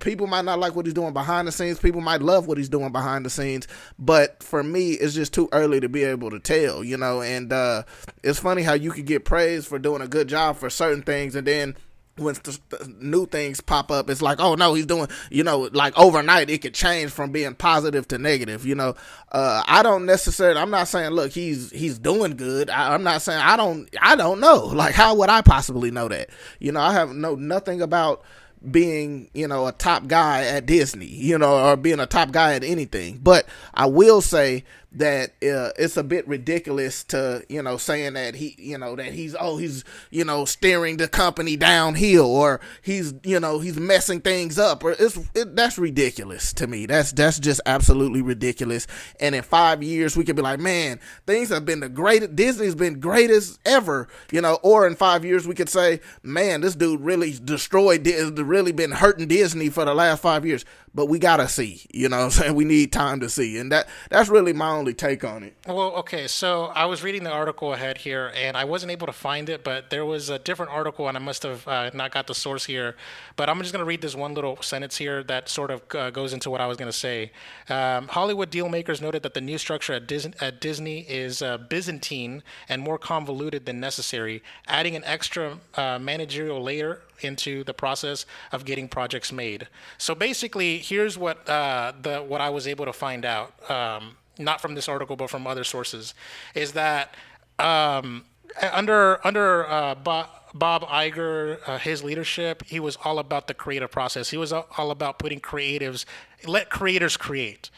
B: people might not like what he's doing behind the scenes. People might love what he's doing behind the scenes. But for me, it's just too early to be able to tell, you know. And uh, it's funny how you could get praised for doing a good job for certain things, and then when the, new things pop up, it's like, oh no, he's doing, you know, like overnight it could change from being positive to negative. You know, uh, I don't necessarily. I'm not saying, look, he's he's doing good. I, I'm not saying I don't. I don't know. Like, how would I possibly know that? You know, I have know nothing about being, you know, a top guy at Disney, you know, or being a top guy at anything. But I will say that uh, it's a bit ridiculous to you know saying that he you know that he's oh he's you know steering the company downhill or he's you know he's messing things up or it's it, that's ridiculous to me. That's that's just absolutely ridiculous. And in five years we could be like man things have been the greatest disney's been greatest ever you know or in five years we could say man this dude really destroyed really been hurting disney for the last five years but we gotta see. You know I'm [laughs] saying? We need time to see. And that that's really my only take on it.
A: Well, okay, so I was reading the article ahead here and I wasn't able to find it, but there was a different article and I must have uh, not got the source here. But I'm just gonna read this one little sentence here that sort of uh, goes into what I was gonna say. Um, Hollywood dealmakers noted that the new structure at, Dis- at Disney is uh, Byzantine and more convoluted than necessary, adding an extra uh, managerial layer into the process of getting projects made. So basically, here's what uh, the what I was able to find out, um, not from this article but from other sources, is that um, under under uh, Bob, Bob Iger, uh, his leadership, he was all about the creative process. He was all about putting creatives, let creators create.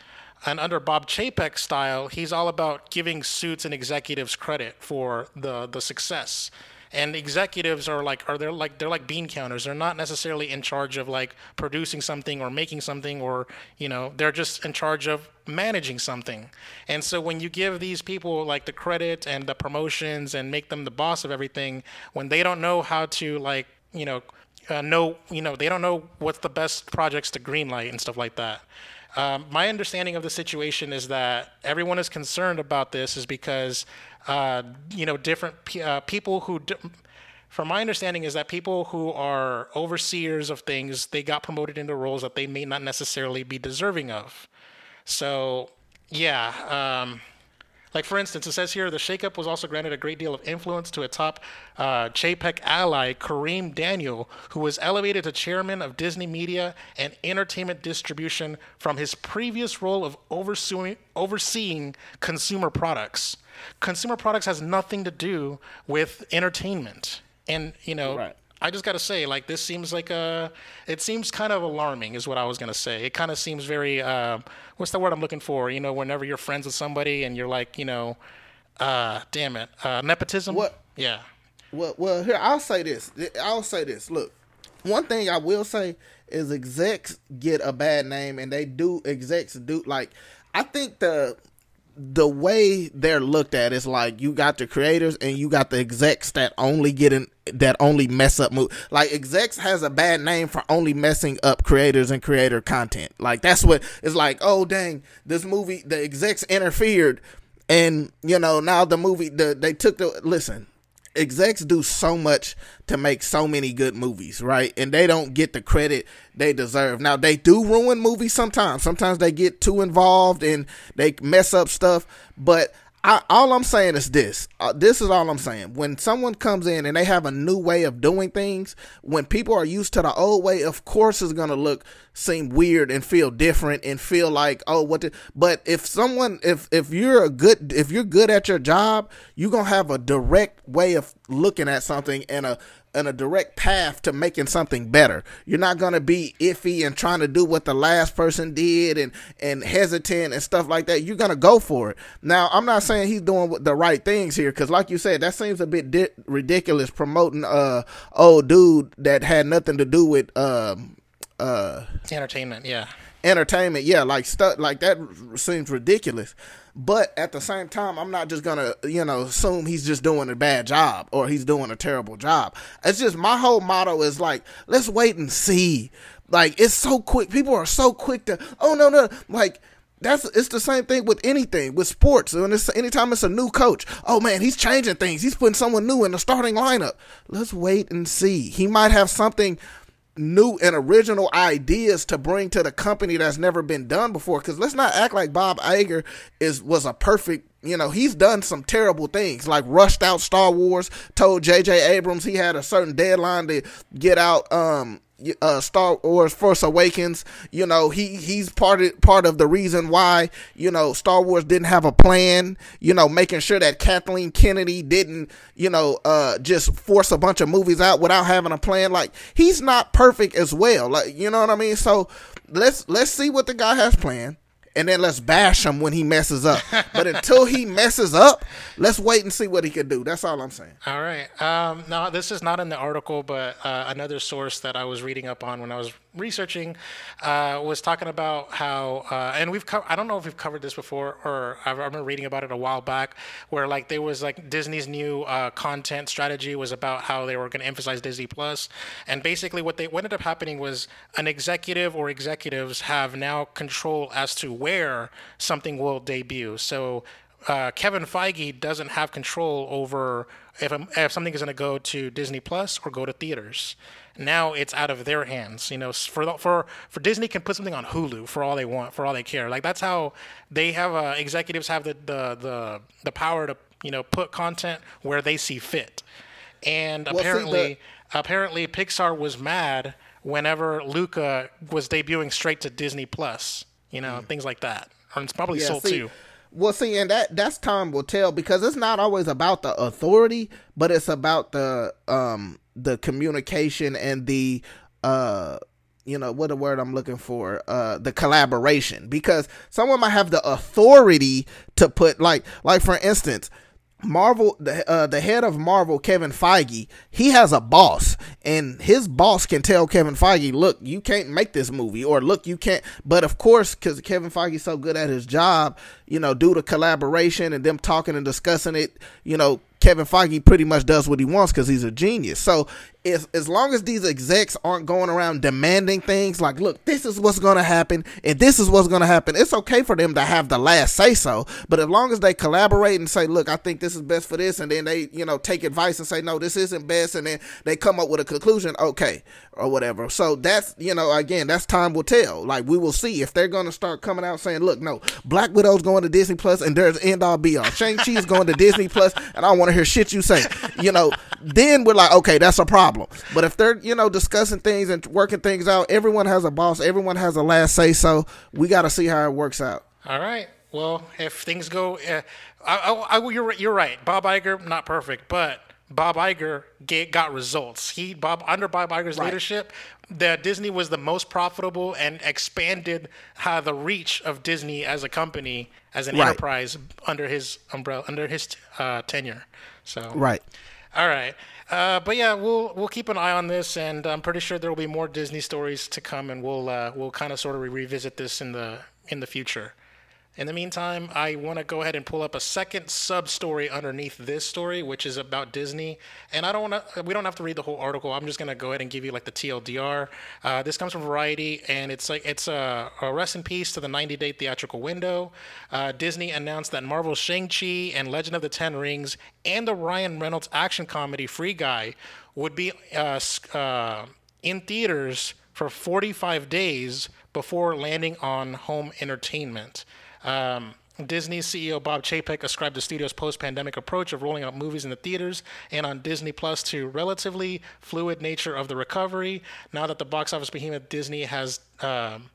A: And under Bob Chapek's style, he's all about giving suits and executives credit for the the success and executives are like are they like they're like bean counters. They're not necessarily in charge of like producing something or making something or you know they're just in charge of managing something. And so when you give these people like the credit and the promotions and make them the boss of everything when they don't know how to like you know uh, know you know they don't know what's the best projects to greenlight and stuff like that. Um, my understanding of the situation is that everyone is concerned about this is because uh, you know, different uh, people who, from my understanding, is that people who are overseers of things, they got promoted into roles that they may not necessarily be deserving of. So, yeah. Um, like, for instance, it says here the shakeup was also granted a great deal of influence to a top uh, Chapek ally, Kareem Daniel, who was elevated to chairman of Disney Media and Entertainment Distribution from his previous role of overseeing, overseeing consumer products. Consumer products has nothing to do with entertainment. And, you know, right. I just got to say, like, this seems like a, it seems kind of alarming, is what I was going to say. It kind of seems very, uh, what's the word I'm looking for? You know, whenever you're friends with somebody and you're like, you know, uh, damn it, uh, nepotism?
B: What?
A: Yeah.
B: Well, well, here, I'll say this. I'll say this. Look, one thing I will say is execs get a bad name and they do, execs do, like, I think the the way they're looked at is like you got the creators and you got the execs that only get in that only mess up move like execs has a bad name for only messing up creators and creator content. Like that's what it's like oh dang this movie the execs interfered and you know now the movie the they took the listen execs do so much to make so many good movies, right? And they don't get the credit they deserve. Now they do ruin movies sometimes. Sometimes they get too involved and they mess up stuff, but I, all I'm saying is this. Uh, this is all I'm saying. When someone comes in and they have a new way of doing things, when people are used to the old way, of course it's gonna look seem weird and feel different and feel like oh what. The, but if someone if if you're a good if you're good at your job, you're gonna have a direct way of looking at something and a and a direct path to making something better. You're not to be iffy and trying to do what the last person did and and hesitant and stuff like that. You're to go for it. Now, I'm not saying he's doing the right things here cuz like you said, that seems a bit di- ridiculous promoting uh old dude that had nothing to do with um uh
A: entertainment, yeah.
B: Entertainment, yeah, like stuff like that seems ridiculous. But at the same time, I'm not just gonna, you know, assume he's just doing a bad job or he's doing a terrible job. It's just my whole motto is like, let's wait and see. Like it's so quick. People are so quick to, oh no no, like that's it's the same thing with anything with sports. It's anytime it's a new coach, oh man, he's changing things. He's putting someone new in the starting lineup. Let's wait and see. He might have something new and original ideas to bring to the company that's never been done before. Because let's not act like Bob Iger is was a perfect. You know, he's done some terrible things, like rushed out Star Wars. Told J.J. Abrams he had a certain deadline to get out. Um, uh, Star Wars Force Awakens, you know, he he's part of part of the reason why, you know, Star Wars didn't have a plan, you know, making sure that Kathleen Kennedy didn't, you know, uh just force a bunch of movies out without having a plan. Like he's not perfect as well. Like, you know what I mean? So let's let's see what the guy has planned and then let's bash him when he messes up. but until he [laughs] messes up, let's wait and see what he can do. That's all I'm saying.
A: All right. Um, no, this is not in the article, but uh, another source that I was reading up on when I was researching uh, was talking about how, uh, and we've co- I don't know if we've covered this before, or I remember reading about it a while back, where like there was like Disney's new uh, content strategy was about how they were going to emphasize Disney Plus, and basically what they what ended up happening was an executive or executives have now control as to where something will debut. So uh, Kevin Feige doesn't have control over if, if something is going to go to Disney Plus or go to theaters. Now it's out of their hands. You know, for for for Disney can put something on Hulu for all they want, for all they care. Like that's how they have uh, executives have the, the the the power to you know put content where they see fit. And well, apparently, the- apparently Pixar was mad whenever Luca was debuting straight to Disney Plus. You know, mm. things like that. And it's probably yeah, sold see, too.
B: Well, see, and that that's time will tell because it's not always about the authority, but it's about the um the communication and the uh you know what the word I'm looking for uh the collaboration because someone might have the authority to put like like for instance Marvel, the uh, the head of Marvel, Kevin Feige, he has a boss, and his boss can tell Kevin Feige, "Look, you can't make this movie," or "Look, you can't." But of course, because Kevin Feige's so good at his job, you know, due to collaboration and them talking and discussing it, you know, Kevin Feige pretty much does what he wants because he's a genius. So as as long as these execs aren't going around demanding things like, look, this is what's going to happen and this is what's going to happen, it's okay for them to have the last say so. But as long as they collaborate and say, look, I think this is best for this, and then they, you know, take advice and say, no, this isn't best, and then they come up with a conclusion, okay, or whatever. So that's, you know, again, that's time will tell. Like we will see if they're going to start coming out saying, look, no, Black Widow's going to Disney Plus, and there's end all be all. Shang Chi is going to Disney Plus, and I want to hear shit you say. You know, then we're like, okay, that's a problem. But if they're, you know, discussing things and working things out, everyone has a boss, everyone has a last say so. We got to see how it works out.
A: All right. Well, if things go, uh, I, I, I, you're you're right. Bob Iger not perfect, but Bob Iger get, got results. He Bob under Bob Iger's right. leadership, the Disney was the most profitable and expanded uh, the reach of Disney as a company, as an right. enterprise under his umbrella, under his uh, tenure. So
B: right,
A: all right. Uh, but yeah, we'll we'll keep an eye on this, and I'm pretty sure there will be more Disney stories to come, and we'll uh, we'll kind of sort of re- revisit this in the in the future. In the meantime, I want to go ahead and pull up a second sub story underneath this story, which is about Disney. And I don't want to. We don't have to read the whole article. I'm just gonna go ahead and give you like the TLDR. Uh, this comes from Variety, and it's like it's a, a rest in peace to the 90-day theatrical window. Uh, Disney announced that Marvel's Shang-Chi and Legend of the Ten Rings and the Ryan Reynolds action comedy Free Guy would be uh, uh, in theaters for 45 days before landing on home entertainment. Um, Disney CEO Bob Chapek ascribed the studio's post-pandemic approach of rolling out movies in the theaters and on Disney Plus to relatively fluid nature of the recovery. Now that the box office behemoth Disney has um,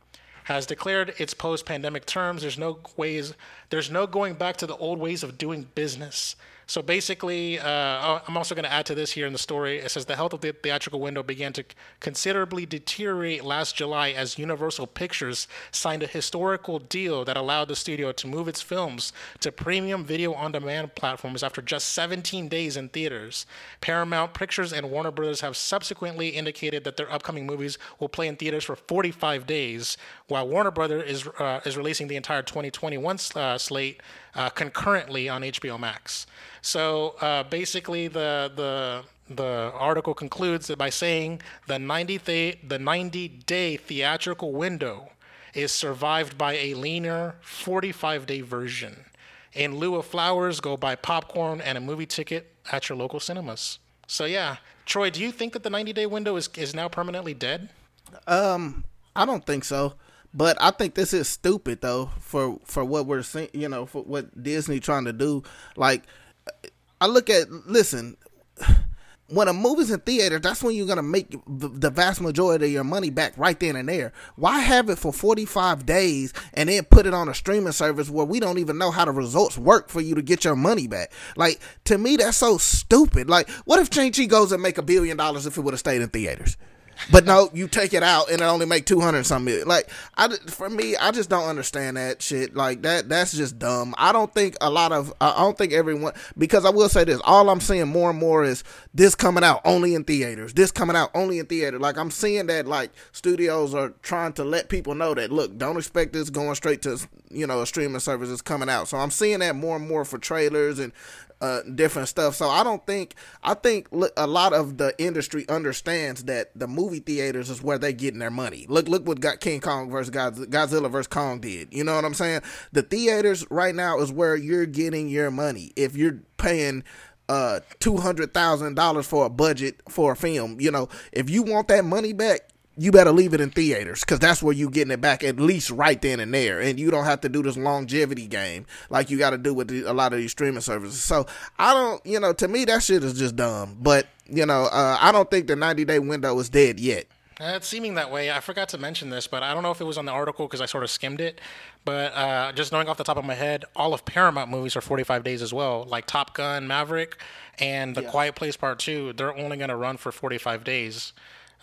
A: has declared its post-pandemic terms, there's no ways, there's no going back to the old ways of doing business. So basically, uh, oh, I'm also going to add to this here in the story. It says the health of the theatrical window began to considerably deteriorate last July as Universal Pictures signed a historical deal that allowed the studio to move its films to premium video on demand platforms after just 17 days in theaters. Paramount Pictures and Warner Brothers have subsequently indicated that their upcoming movies will play in theaters for 45 days, while Warner Brothers is, uh, is releasing the entire 2021 uh, slate uh, concurrently on HBO Max. So uh, basically, the the the article concludes by saying the 90 th- the 90 day theatrical window is survived by a leaner 45 day version. In lieu of flowers, go buy popcorn and a movie ticket at your local cinemas. So yeah, Troy, do you think that the 90 day window is is now permanently dead?
B: Um, I don't think so. But I think this is stupid though for for what we're seeing, you know, for what Disney trying to do. Like I look at listen, when a movie's in theaters, that's when you're gonna make the vast majority of your money back right then and there. Why have it for 45 days and then put it on a streaming service where we don't even know how the results work for you to get your money back? Like to me, that's so stupid. Like, what if Shang Chi goes and make a billion dollars if it would have stayed in theaters? But no, you take it out and it only make two hundred something. Like I, for me, I just don't understand that shit. Like that, that's just dumb. I don't think a lot of, I don't think everyone, because I will say this, all I'm seeing more and more is this coming out only in theaters. This coming out only in theater. Like I'm seeing that like studios are trying to let people know that look, don't expect this going straight to you know a streaming service is coming out. So I'm seeing that more and more for trailers and uh, different stuff. So I don't think I think a lot of the industry understands that the movie theaters is where they're getting their money. Look, look what got King Kong versus Godzilla versus Kong did. You know what I'm saying? The theaters right now is where you're getting your money. If you're paying uh two hundred thousand dollars for a budget for a film, you know, if you want that money back, you better leave it in theaters because that's where you getting it back at least right then and there, and you don't have to do this longevity game like you got to do with the, a lot of these streaming services. So I don't, you know, to me that shit is just dumb. But you know, uh, I don't think the ninety day window is dead yet.
A: Uh, it's seeming that way. I forgot to mention this, but I don't know if it was on the article because I sort of skimmed it. But uh, just knowing off the top of my head, all of Paramount movies are 45 days as well. Like Top Gun, Maverick, and The yeah. Quiet Place Part 2, they're only going to run for 45 days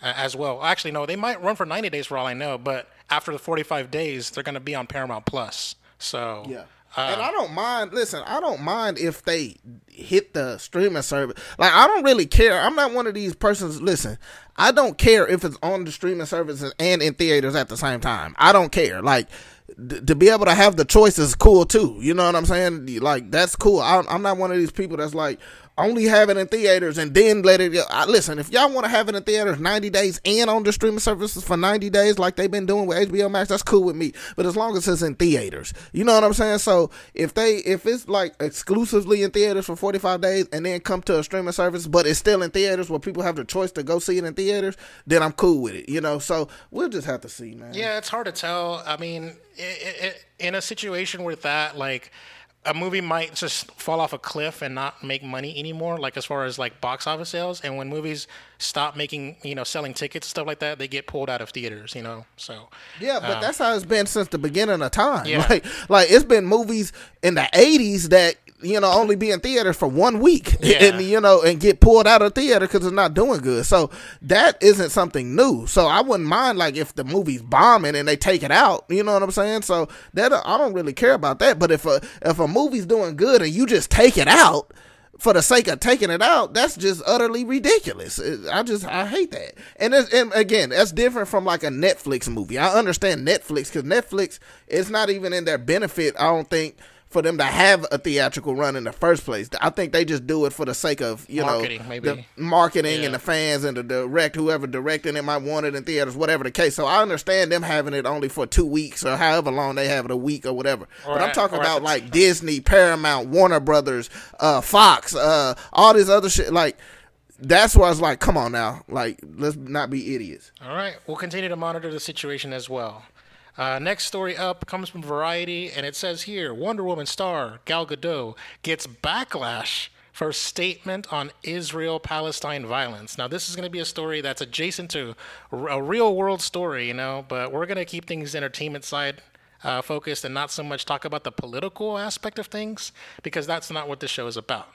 A: uh, as well. Actually, no, they might run for 90 days for all I know, but after the 45 days, they're going to be on Paramount Plus. So
B: yeah. Uh, and I don't mind. Listen, I don't mind if they hit the streaming service. Like I don't really care. I'm not one of these persons. Listen, I don't care if it's on the streaming services and in theaters at the same time. I don't care. Like to be able to have the choice is cool too. You know what I'm saying? Like that's cool. I, I'm not one of these people that's like, only have it in theaters and then let it go. I, listen, if y'all want to have it in theaters 90 days and on the streaming services for 90 days like they've been doing with HBO Max, that's cool with me. But as long as it's in theaters, you know what I'm saying? So if they if it's like exclusively in theaters for 45 days and then come to a streaming service, but it's still in theaters where people have the choice to go see it in theaters, then I'm cool with it. You know, so we'll just have to see, man.
A: Yeah, it's hard to tell. I mean, it, it, in a situation with that, like a movie might just fall off a cliff and not make money anymore like as far as like box office sales. And when movies stop making you know selling tickets and stuff like that they get pulled out of theaters you know? So
B: yeah but um, that's how it's been since the beginning of time. Yeah. [laughs] like like it's been movies in the 80s that you know, only be in theaters for one week, [laughs] yeah. and you know, and get pulled out of theater because it's not doing good. So that isn't something new. So I wouldn't mind like if the movie's bombing and they take it out. You know what I'm saying? So that I don't really care about that. But if a if a movie's doing good and you just take it out for the sake of taking it out, that's just utterly ridiculous. I just I hate that. And, and again, that's different from like a Netflix movie. I understand Netflix because Netflix it's not even in their benefit. I don't think for them to have a theatrical run in the first place. I think they just do it for the sake of you
A: marketing,
B: know
A: maybe.
B: the marketing
A: Yeah.
B: and the fans and the direct whoever directing it might want it in theaters, whatever the case. So I understand them having it only for two weeks or however long they have it, a week or whatever.
A: Or
B: but I'm talking about like Disney, Paramount, Warner Brothers, uh, Fox, uh, all this other shit. Like that's where I was like, come on now, like let's not be idiots.
A: All right, we'll continue to monitor the situation as well. Uh, next story up comes from Variety, and it says here Wonder Woman star Gal Gadot gets backlash for statement on Israel Palestine violence. Now, this is going to be a story that's adjacent to a real world story, you know, but we're going to keep things entertainment side uh, focused and not so much talk about the political aspect of things because that's not what this show is about.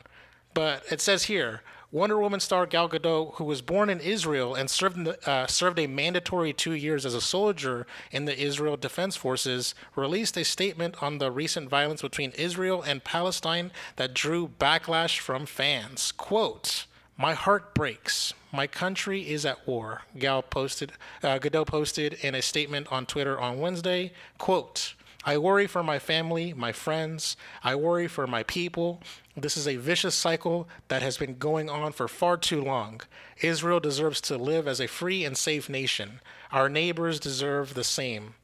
A: But it says here, Wonder Woman star Gal Gadot, who was born in Israel and served in the, uh, served a mandatory two years as a soldier in the Israel Defense Forces, released a statement on the recent violence between Israel and Palestine that drew backlash from fans. Quote. My heart breaks. My country is at war. Gal posted, uh, Gadot posted in a statement on Twitter on Wednesday. Quote, I worry for my family, my friends. I worry for my people. This is a vicious cycle that has been going on for far too long. Israel deserves to live as a free and safe nation. Our neighbors deserve the same.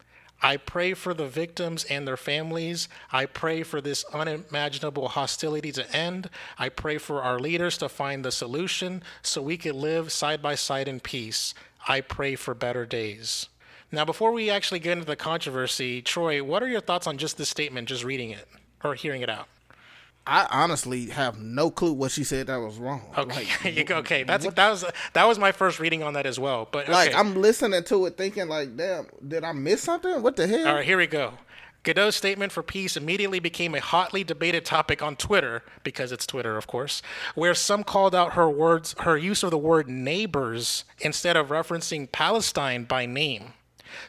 A: I pray for the victims and their families. I pray for this unimaginable hostility to end. I pray for our leaders to find the solution so we can live side by side in peace. I pray for better days. Now, before we actually get into the controversy, Troy, what are your thoughts on just this statement, just reading it or hearing it out?
B: I honestly have no clue what she said that was wrong.
A: Okay,
B: Like, [laughs]
A: okay, that's that was that was my first reading on that as well. But okay.
B: like I'm listening to it thinking like, damn, did I miss something? What the hell?
A: All right, here we go. Gadot's statement for peace immediately became a hotly debated topic on Twitter, because it's Twitter, of course, where some called out her words, her use of the word neighbors instead of referencing Palestine by name.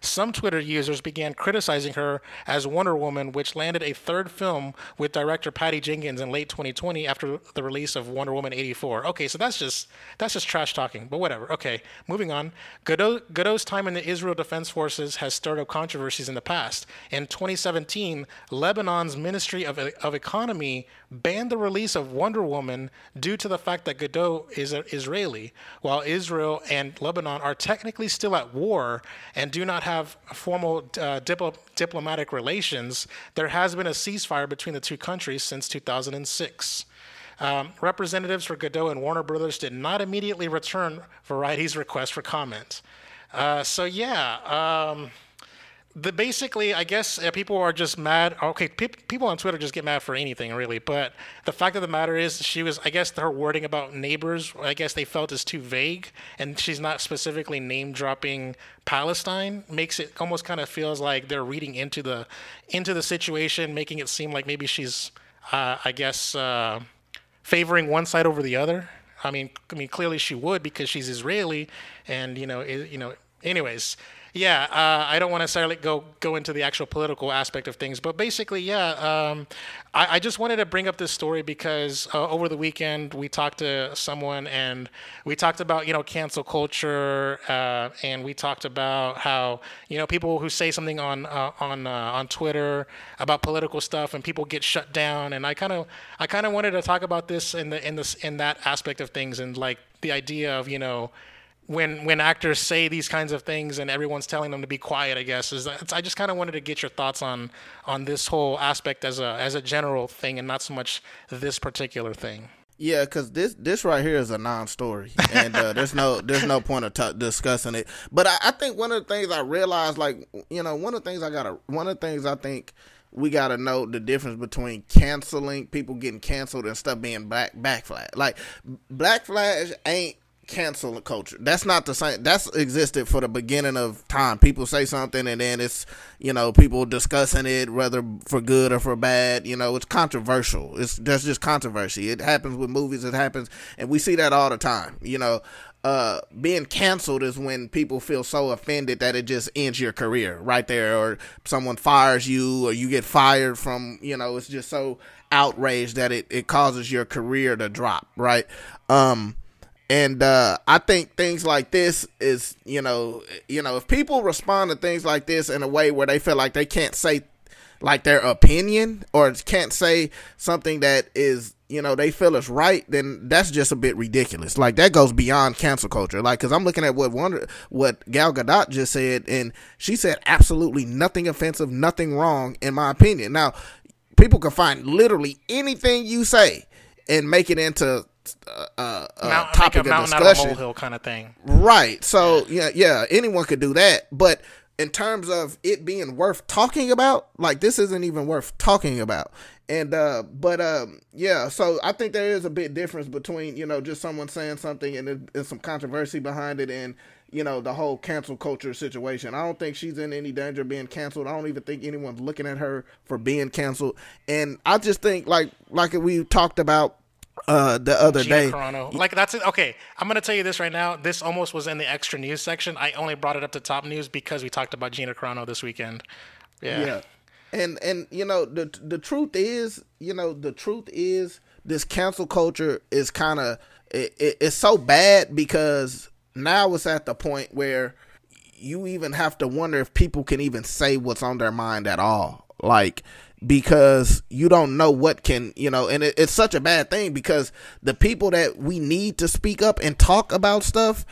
A: Some Twitter users began criticizing her as Wonder Woman, which landed a third film with director Patty Jenkins in late 2020 after the release of Wonder Woman 84. Okay, so that's just that's just trash talking, but whatever. Okay, moving on. Gadot, Gadot's time in the Israel Defense Forces has stirred up controversies in the past. In 2017, Lebanon's Ministry of, of Economy banned the release of Wonder Woman due to the fact that Gadot is Israeli, while Israel and Lebanon are technically still at war and do not have formal uh, diplo- diplomatic relations. There has been a ceasefire between the two countries since 2006. Um, representatives for Gadot and Warner Brothers did not immediately return Variety's request for comment. Uh, so yeah, um, the basically, I guess uh, people are just mad. Okay, pe- people on Twitter just get mad for anything, really. But the fact of the matter is, she was. I guess her wording about neighbors. I guess they felt is too vague, and she's not specifically name dropping Palestine. Makes it almost kind of feels like they're reading into the into the situation, making it seem like maybe she's, uh, I guess, uh, favoring one side over the other. I mean, I mean, clearly she would because she's Israeli, and you know, i you know. Anyways, yeah, uh, I don't want to necessarily go go into the actual political aspect of things, but basically, yeah, um, I, I just wanted to bring up this story because uh, over the weekend we talked to someone and we talked about you know cancel culture, uh, and we talked about how you know people who say something on uh, on uh, on Twitter about political stuff and people get shut down, and I kind of I kind of wanted to talk about this in the in this in that aspect of things and like the idea of you know when when actors say these kinds of things and everyone's telling them to be quiet, I guess is that, I just kind of wanted to get your thoughts on on this whole aspect as a as a general thing and not so much this particular thing.
B: Yeah, because this this right here is a non-story, and uh, there's no there's no point of t- discussing it. But I, I think one of the things I realized, like you know, one of the things I gotta one of the things I think we gotta know the difference between canceling people getting canceled and stuff being back backflash. Like Black Flash ain't cancel culture. That's not the same. That's existed for the beginning of time. People say something and then it's, you know, people discussing it, whether for good or for bad. You know, it's controversial. It's that's just controversy. It happens with movies. It happens, and we see that all the time. You know, uh, being canceled is when people feel so offended that it just ends your career right there, or someone fires you, or you get fired from, you know, it's just so outraged that it, it causes your career to drop, right? Um, and uh, I think things like this is, you know, you know, if people respond to things like this in a way where they feel like they can't say like their opinion or can't say something that is, you know, they feel is right, then that's just a bit ridiculous. Like that goes beyond cancel culture. Like, cause I'm looking at what Wonder, what Gal Gadot just said, and she said absolutely nothing offensive, nothing wrong, in my opinion. Now, people can find literally anything you say and make it into uh, uh,
A: Mount,
B: topic
A: make a
B: of
A: mountain out of a
B: discussion.
A: molehill kind of thing.
B: Right. So yeah, yeah, anyone could do that. But in terms of it being worth talking about, like this isn't even worth talking about. And uh but um yeah, so I think there is a big difference between, you know, just someone saying something and there- there's some controversy behind it and you know the whole cancel culture situation. I don't think she's in any danger of being canceled. I don't even think anyone's looking at her for being canceled. And I just think like like we talked about uh the other
A: Gina
B: day.
A: Carano. Like that's it. Okay, I'm gonna tell you this right now. This almost was in the extra news section. I only brought it up to top news because we talked about Gina Carano this weekend. Yeah.
B: Yeah. And and you know the the truth is, you know, the truth is this cancel culture is kind of it, it, it's so bad because now it's at the point where you even have to wonder if people can even say what's on their mind at all. Like because you don't know what can you know and it, it's such a bad thing because the people that we need to speak up and talk about stuff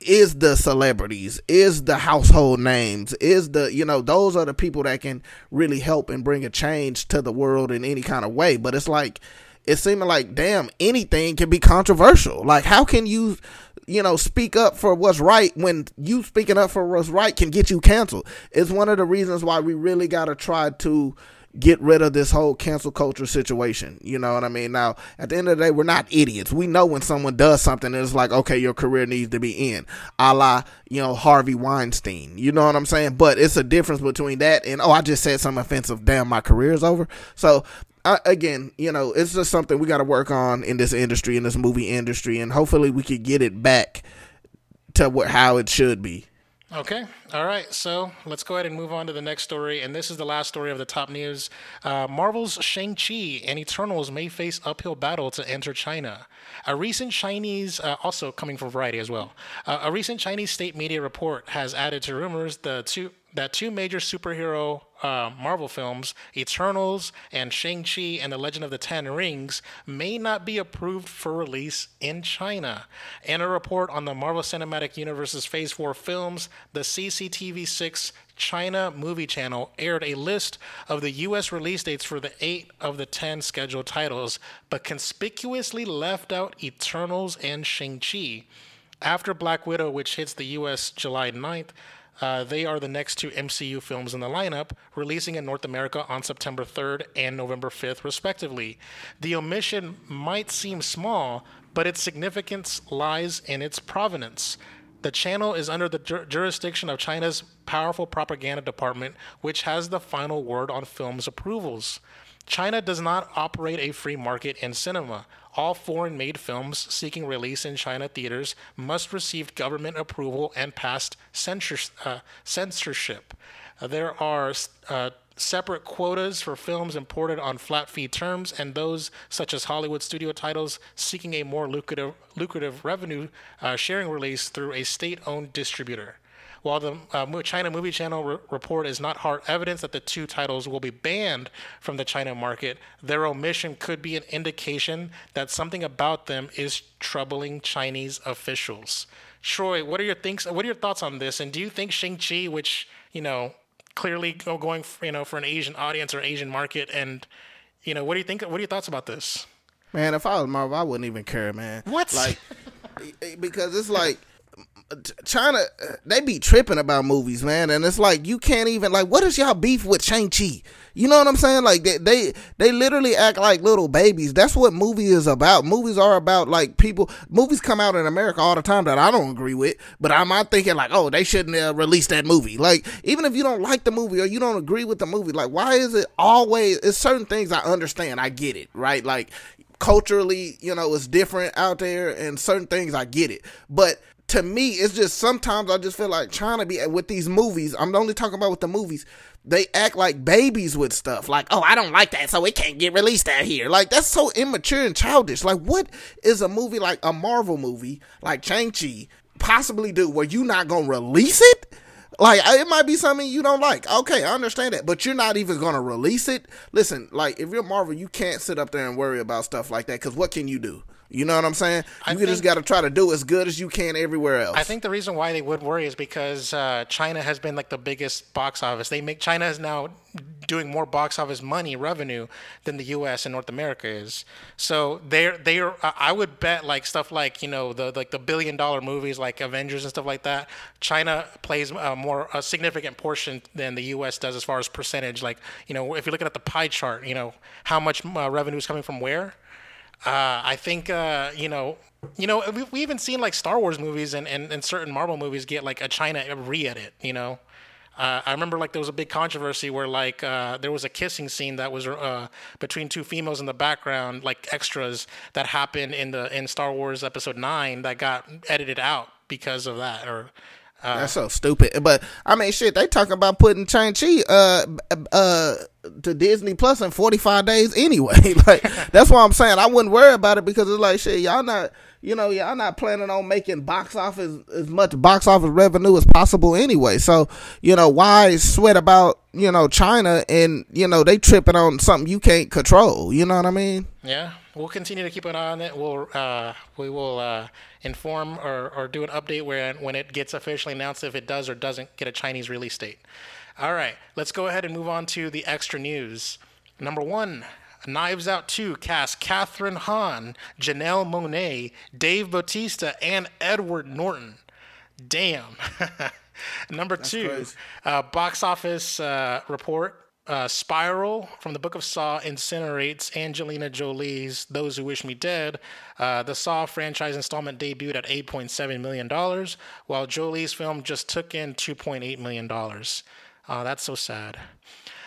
B: is the celebrities, is the household names, is the, you know, those are the people that can really help and bring a change to the world in any kind of way. But it's like, it's seeming like, damn, anything can be controversial. Like, how can you, you know, speak up for what's right when you speaking up for what's right can get you canceled? It's one of the reasons why we really got to try to get rid of this whole cancel culture situation. You know what I mean? Now, at the end of the day, we're not idiots. We know when someone does something, it's like, okay, your career needs to be in, a la, you know, Harvey Weinstein. You know what I'm saying? But it's a difference between that and, oh, I just said something offensive. Damn, my career's over. So, I, again, you know, it's just something we got to work on in this industry, in this movie industry, and hopefully we could get it back to what how it should be.
A: Okay. All right. So let's go ahead and move on to the next story. And this is the last story of the top news. Uh, Marvel's Shang-Chi and Eternals may face uphill battle to enter China. A recent Chinese, uh, also coming from Variety as well, uh, a recent Chinese state media report has added to rumors the two that two major superhero uh, Marvel films, Eternals and Shang-Chi and the Legend of the Ten Rings, may not be approved for release in China. In a report on the Marvel Cinematic Universe's Phase 4 films, the CCTV6 China Movie Channel aired a list of the U.S. release dates for the eight of the ten scheduled titles, but conspicuously left out Eternals and Shang-Chi. After Black Widow, which hits the U.S. July 9th, uh, they are the next two MCU films in the lineup, releasing in North America on September 3rd and November 5th, respectively. The omission might seem small, but its significance lies in its provenance. The channel is under the jur- jurisdiction of China's powerful propaganda department, which has the final word on films approvals. China does not operate a free market in cinema. All foreign made films seeking release in China theaters must receive government approval and pass uh, censorship. Uh, there are uh, separate quotas for films imported on flat fee terms and those such as Hollywood studio titles seeking a more lucrative, lucrative revenue uh, sharing release through a state owned distributor. While the uh, China Movie Channel re- report is not hard evidence that the two titles will be banned from the China market, their omission could be an indication that something about them is troubling Chinese officials. Troy, what are your thinks? What are your thoughts on this? And do you think Shang Chi, which you know clearly go going for, you know for an Asian audience or Asian market, and you know what do you think? What are your thoughts about this?
B: Man, if I was Marvel, I wouldn't even care, man.
A: What?
B: Like, [laughs] because it's like China, they be tripping about movies, man, and it's like you can't even like. What is y'all beef with Shang Chi? You know what I'm saying? Like they, they they literally act like little babies. That's what movie is about. Movies are about like people. Movies come out in America all the time that I don't agree with, but I'm not thinking like, oh, they shouldn't uh, release that movie. Like even if you don't like the movie or you don't agree with the movie, like why is it always? It's certain things I understand. I get it, right? Like culturally, you know, it's different out there, and certain things I get it, but to me, it's just sometimes I just feel like trying to be with these movies. I'm only talking about with the movies. They act like babies with stuff. Like, oh, I don't like that, so it can't get released out here. Like, that's so immature and childish. Like, what is a movie like a Marvel movie, like Shang-Chi, possibly do where you not gonna release it? Like it might be something you don't like. Okay, I understand that, but you're not even gonna release it. Listen, like if you're Marvel, you can't sit up there and worry about stuff like that because what can you do? You know what I'm saying? You think, just got to try to do as good as you can everywhere else.
A: I think the reason why they would worry is because uh, China has been like the biggest box office. They make China is now doing more box office money revenue than the U.S. and North America is. So they're they're I would bet like stuff like you know the like the billion dollar movies like Avengers and stuff like that. China plays a more a significant portion than the U.S. does as far as percentage. Like you know if you're looking at the pie chart, you know how much uh, revenue is coming from where uh, I think uh, you know, you know, we we even seen like Star Wars movies and, and, and certain Marvel movies get like a China re-edit. You know, uh, I remember like there was a big controversy where like uh, there was a kissing scene that was uh, between two females in the background, like extras that happened in the in Star Wars Episode Nine that got edited out because of that or
B: uh, That's so stupid. But I mean, shit, they talking about putting Shang Chi uh uh to Disney Plus in forty five days anyway. [laughs] like that's why I'm saying I wouldn't worry about it because it's like shit, y'all not you know y'all not planning on making box office as much box office revenue as possible anyway. So you know why sweat about you know China and you know they tripping on something you can't control. You know what I mean?
A: Yeah, we'll continue to keep an eye on it. We'll uh we will uh inform or, or do an update where when it gets officially announced if it does or doesn't get a Chinese release date. All right, let's go ahead and move on to the extra news. Number one, Knives Out 2 cast Kathryn Hahn, Janelle Monáe, Dave Bautista, and Edward Norton. Damn. [laughs] Number That's two, uh, box office uh, report uh, Spiral from the Book of Saw incinerates Angelina Jolie's Those Who Wish Me Dead. Uh, the Saw franchise installment debuted at $8.7 million, while Jolie's film just took in $2.8 million. Uh, that's so sad.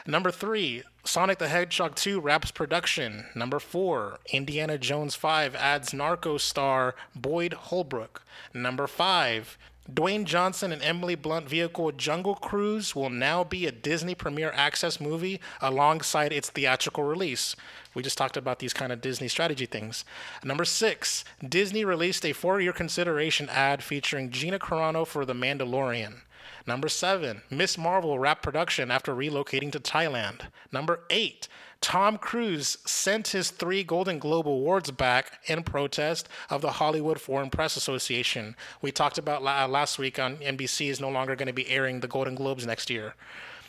A: Number three, Sonic the Hedgehog 2 wraps production. Number four, Indiana Jones 5 adds Narco star Boyd Holbrook. Number five, Dwayne Johnson and Emily Blunt vehicle Jungle Cruise will now be a Disney Premier Access movie alongside its theatrical release. We just talked about these kind of Disney strategy things. Number six, Disney released a four year consideration ad featuring Gina Carano for The Mandalorian. Number seven, Ms. Marvel wrapped production after relocating to Thailand. Number eight, Tom Cruise sent his three Golden Globe Awards back in protest of the Hollywood Foreign Press Association. We talked about last week on NBC is no longer going to be airing the Golden Globes next year.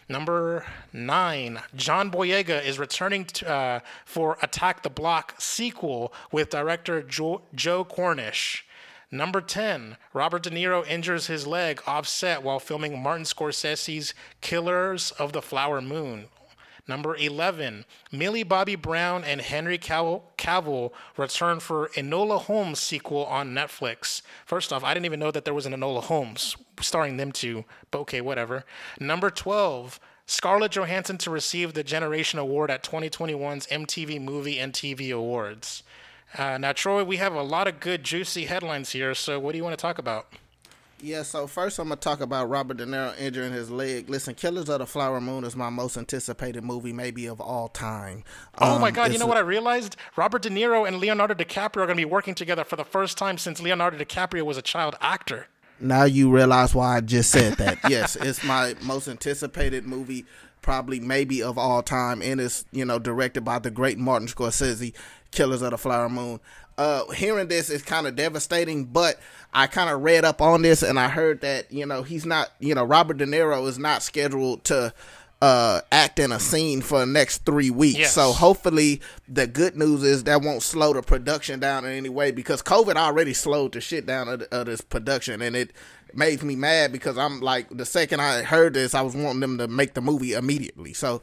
A: Number nine, John Boyega is returning to, uh, for Attack the Block sequel with director jo- Joe Cornish. Number 10, Robert De Niro injures his leg offset while filming Martin Scorsese's Killers of the Flower Moon. Number 11, Millie Bobby Brown and Henry Cavill return for Enola Holmes sequel on Netflix. First off, I didn't even know that there was an Enola Holmes starring them two, but okay, whatever. Number 12, Scarlett Johansson to receive the Generation Award at 2021's MTV Movie and TV Awards. Uh, now, Troy, we have a lot of good, juicy headlines here, so what do you want to talk about?
B: Yeah, so first I'm gonna talk about Robert De Niro injuring his leg. Listen, Killers of the Flower Moon is my most anticipated movie, maybe of all time.
A: Oh um, my God! You know what I realized? Robert De Niro and Leonardo DiCaprio are gonna be working together for the first time since Leonardo DiCaprio was a child actor.
B: Now you realize why I just said that. [laughs] yes, it's my most anticipated movie, probably maybe of all time, and it's you know directed by the great Martin Scorsese. Killers of the Flower Moon. Uh, hearing this is kind of devastating, but I kind of read up on this and I heard that you know he's not, you know, Robert De Niro is not scheduled to uh act in a scene for the next three weeks.
A: Yes.
B: So hopefully the good news is that won't slow the production down in any way because COVID already slowed the shit down of, of this production and it made me mad because I'm like the second I heard this I was wanting them to make the movie immediately. So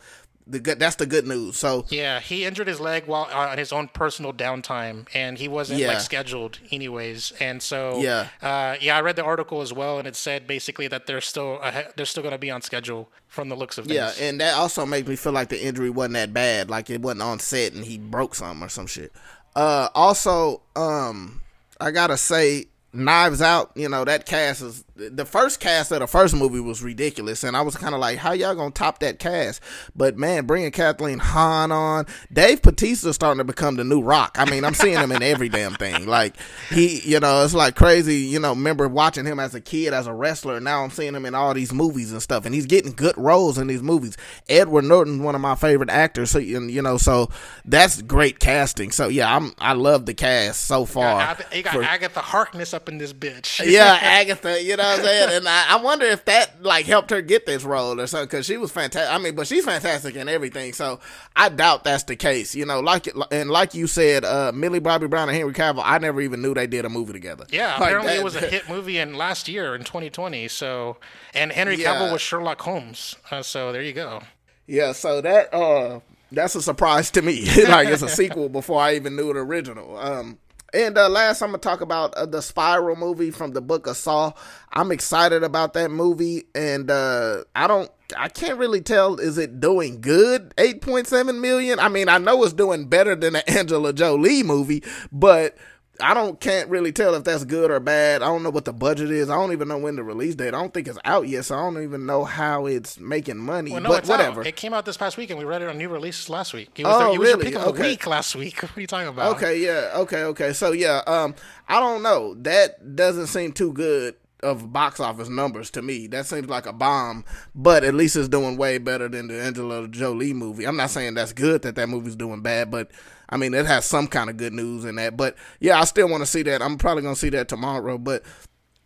B: the good that's the good news. So
A: Yeah, he injured his leg while uh, on his own personal downtime, and he wasn't
B: Yeah.
A: like scheduled anyways. And so,
B: Yeah.
A: uh, yeah, I read the article as well, and it said basically that they're still ahe- they're still going to be on schedule from the looks of things.
B: Yeah, and that also makes me feel like the injury wasn't that bad. Like it wasn't on set and he broke something or some shit. Uh, also, um, I gotta say, Knives Out. You know that cast is the first cast of the first movie was ridiculous, and I was kind of like, how y'all gonna top that cast? But man, bringing Kathleen Hahn on, Dave Bautista's starting to become the new Rock. I mean, I'm seeing him in every damn thing. Like he, you know, it's like crazy. You know, remember watching him as a kid as a wrestler. and Now I'm seeing him in all these movies and stuff, and he's getting good roles in these movies. Edward Norton's one of my favorite actors. So you you know, so that's great casting. So yeah, I'm I love the cast so far.
A: You got
B: for-
A: Agatha Harkness up in this bitch.
B: yeah, Agatha, you know what I'm saying? And I, I wonder if that like helped her get this role or something because she was fantastic. I mean, but she's fantastic in everything. So I doubt that's the case. You know, like and like you said, uh, Millie Bobby Brown and Henry Cavill. I never even knew they did a movie together.
A: Yeah,
B: Like
A: apparently
B: that-
A: it was a [laughs] hit movie in last year in 2020. So, and Henry
B: Yeah.
A: Cavill was Sherlock Holmes. Uh, so there you go.
B: Yeah, so that uh that's a surprise to me. [laughs] like it's a sequel before I even knew the original. Um and uh, last, I'm gonna talk about uh, the Spiral movie from the Book of Saw. I'm excited about that movie, and uh, I don't, I can't really tell. Is it doing good? 8.7 million. I mean, I know it's doing better than the [laughs] Angela Jolie movie, but I don't can't really tell if that's good or bad. I don't know what the budget is. I don't even know when the release date. I don't think it's out yet, so I don't even know how it's making money.
A: Well, no,
B: but whatever.
A: out. It came out this past week, and we read it on new releases last week. It was,
B: Oh,
A: the, it was your
B: really?
A: pick of the
B: Okay.
A: week last week. [laughs] What are you talking about?
B: Okay, yeah, okay, okay. So yeah, um, I don't know. That doesn't seem too good of box office numbers to me. That seems like a bomb, but at least it's doing way better than the Angela Jolie movie. I'm not saying that's good that that movie's doing bad, but I mean it has some kind of good news in that. But yeah, I still want to see that. I'm probably gonna see that tomorrow. But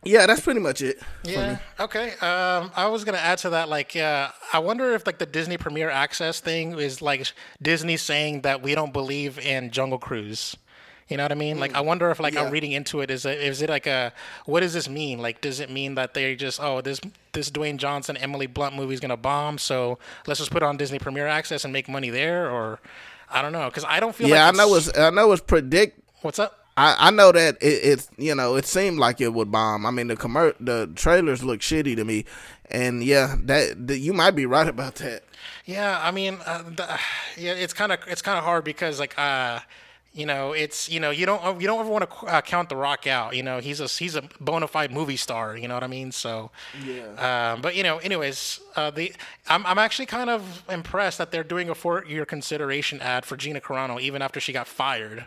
B: yeah, that's pretty much it.
A: Yeah. Okay. Um, I was gonna add to that. Like, uh, I wonder if like the Disney Premier Access thing is like Disney saying that we don't believe in Jungle Cruise. You know what I mean? Like, I wonder if like
B: Yeah.
A: I'm reading into it. Is it is it like a what does this mean? Like, does it mean that they just oh this this Dwayne Johnson Emily Blunt movie is gonna bomb? So let's just put on Disney Premier Access and make money there, or I don't know because I don't feel
B: Yeah,
A: like
B: I know it's I know it's predict
A: what's up.
B: I, I know that it, it's you know it seemed like it would bomb. I mean the commer- the trailers look shitty to me, and yeah, that, that you might be right about that.
A: Yeah, I mean, uh, the, [sighs] yeah, it's kind of it's kind of hard because like uh, you know, it's you know you don't you don't ever want to uh, count the Rock out. You know, he's a he's a bona fide movie star. You know what I mean? So yeah. Um, but you know, anyways, uh, the I'm I'm actually kind of impressed that they're doing a for your consideration ad for Gina Carano even after she got fired.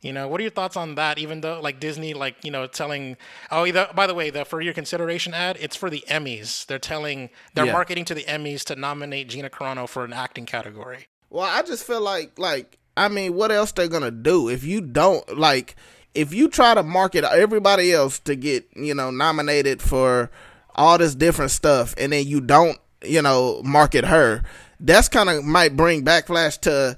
A: You know, what are your thoughts on that? Even though, like Disney, like you know, telling, oh, the, by the way, the for your consideration ad, it's for the Emmys. They're telling, they're
B: Yeah.
A: marketing to the Emmys to nominate Gina Carano for an acting category.
B: Well, I just feel like like I mean, what else they're gonna do if you don't like if you try to market everybody else to get you know nominated for all this different stuff, and then you don't you know market her, that's kind of might bring backlash to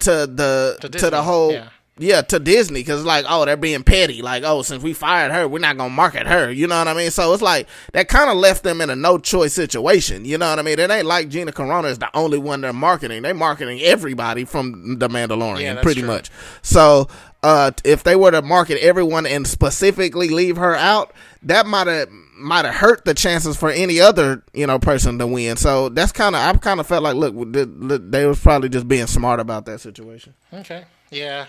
B: to the
A: To
B: to, the whole.
A: yeah.
B: Yeah, to Disney, because like, oh, they're being petty. Like, oh, since we fired her, we're not gonna market her. You know what I mean? So it's like that kind of left them in a no choice situation. You know what I mean? It ain't like Gina Carano is the only one they're marketing. They're marketing everybody from the Mandalorian,
A: Yeah,
B: pretty
A: true.
B: much. So uh, if they were to market everyone and specifically leave her out, that might have might have hurt the chances for any other you know person to win. So that's kind of I kind of felt like, look, th- th- they was probably just being smart about that situation.
A: Okay. Yeah.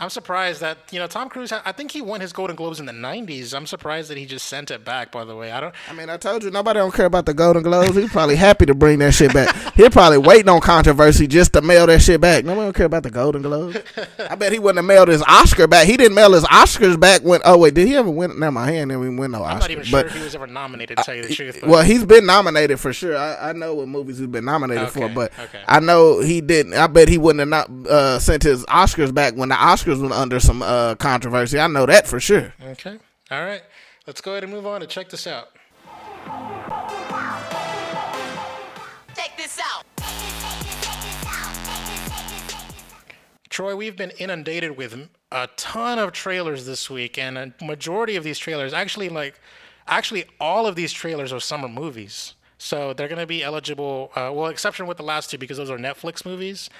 A: I'm surprised that you know Tom Cruise. I think he won his Golden Globes in the '90s. I'm surprised that he just sent it back. By the way, I don't.
B: I mean, I told you nobody don't care about the Golden Globes. He's probably happy to bring that shit back. [laughs] He's probably waiting on controversy just to mail that shit back. Nobody don't care about the Golden Globes. I bet he wouldn't have mailed his Oscar back. He didn't mail his Oscars back when. Oh wait, did he ever win? Never my hand didn't even win no Oscar.
A: I'm not even sure
B: but,
A: if he was ever nominated. To tell you the truth. But
B: well, he's been nominated for sure. I, I know what movies he's been nominated for, but
A: okay.
B: I know he didn't. I bet he wouldn't have not uh, sent his Oscars back when the Oscars Oscars was under some uh, controversy. I know that for sure.
A: Okay. All right. Let's go ahead and move on and check this out.
D: Check this out.
A: Troy, we've been inundated with a ton of trailers this week, and a majority of these trailers, actually, like, actually, all of these trailers are summer movies. So they're going to be eligible, uh, well, exception with the last two because those are Netflix movies.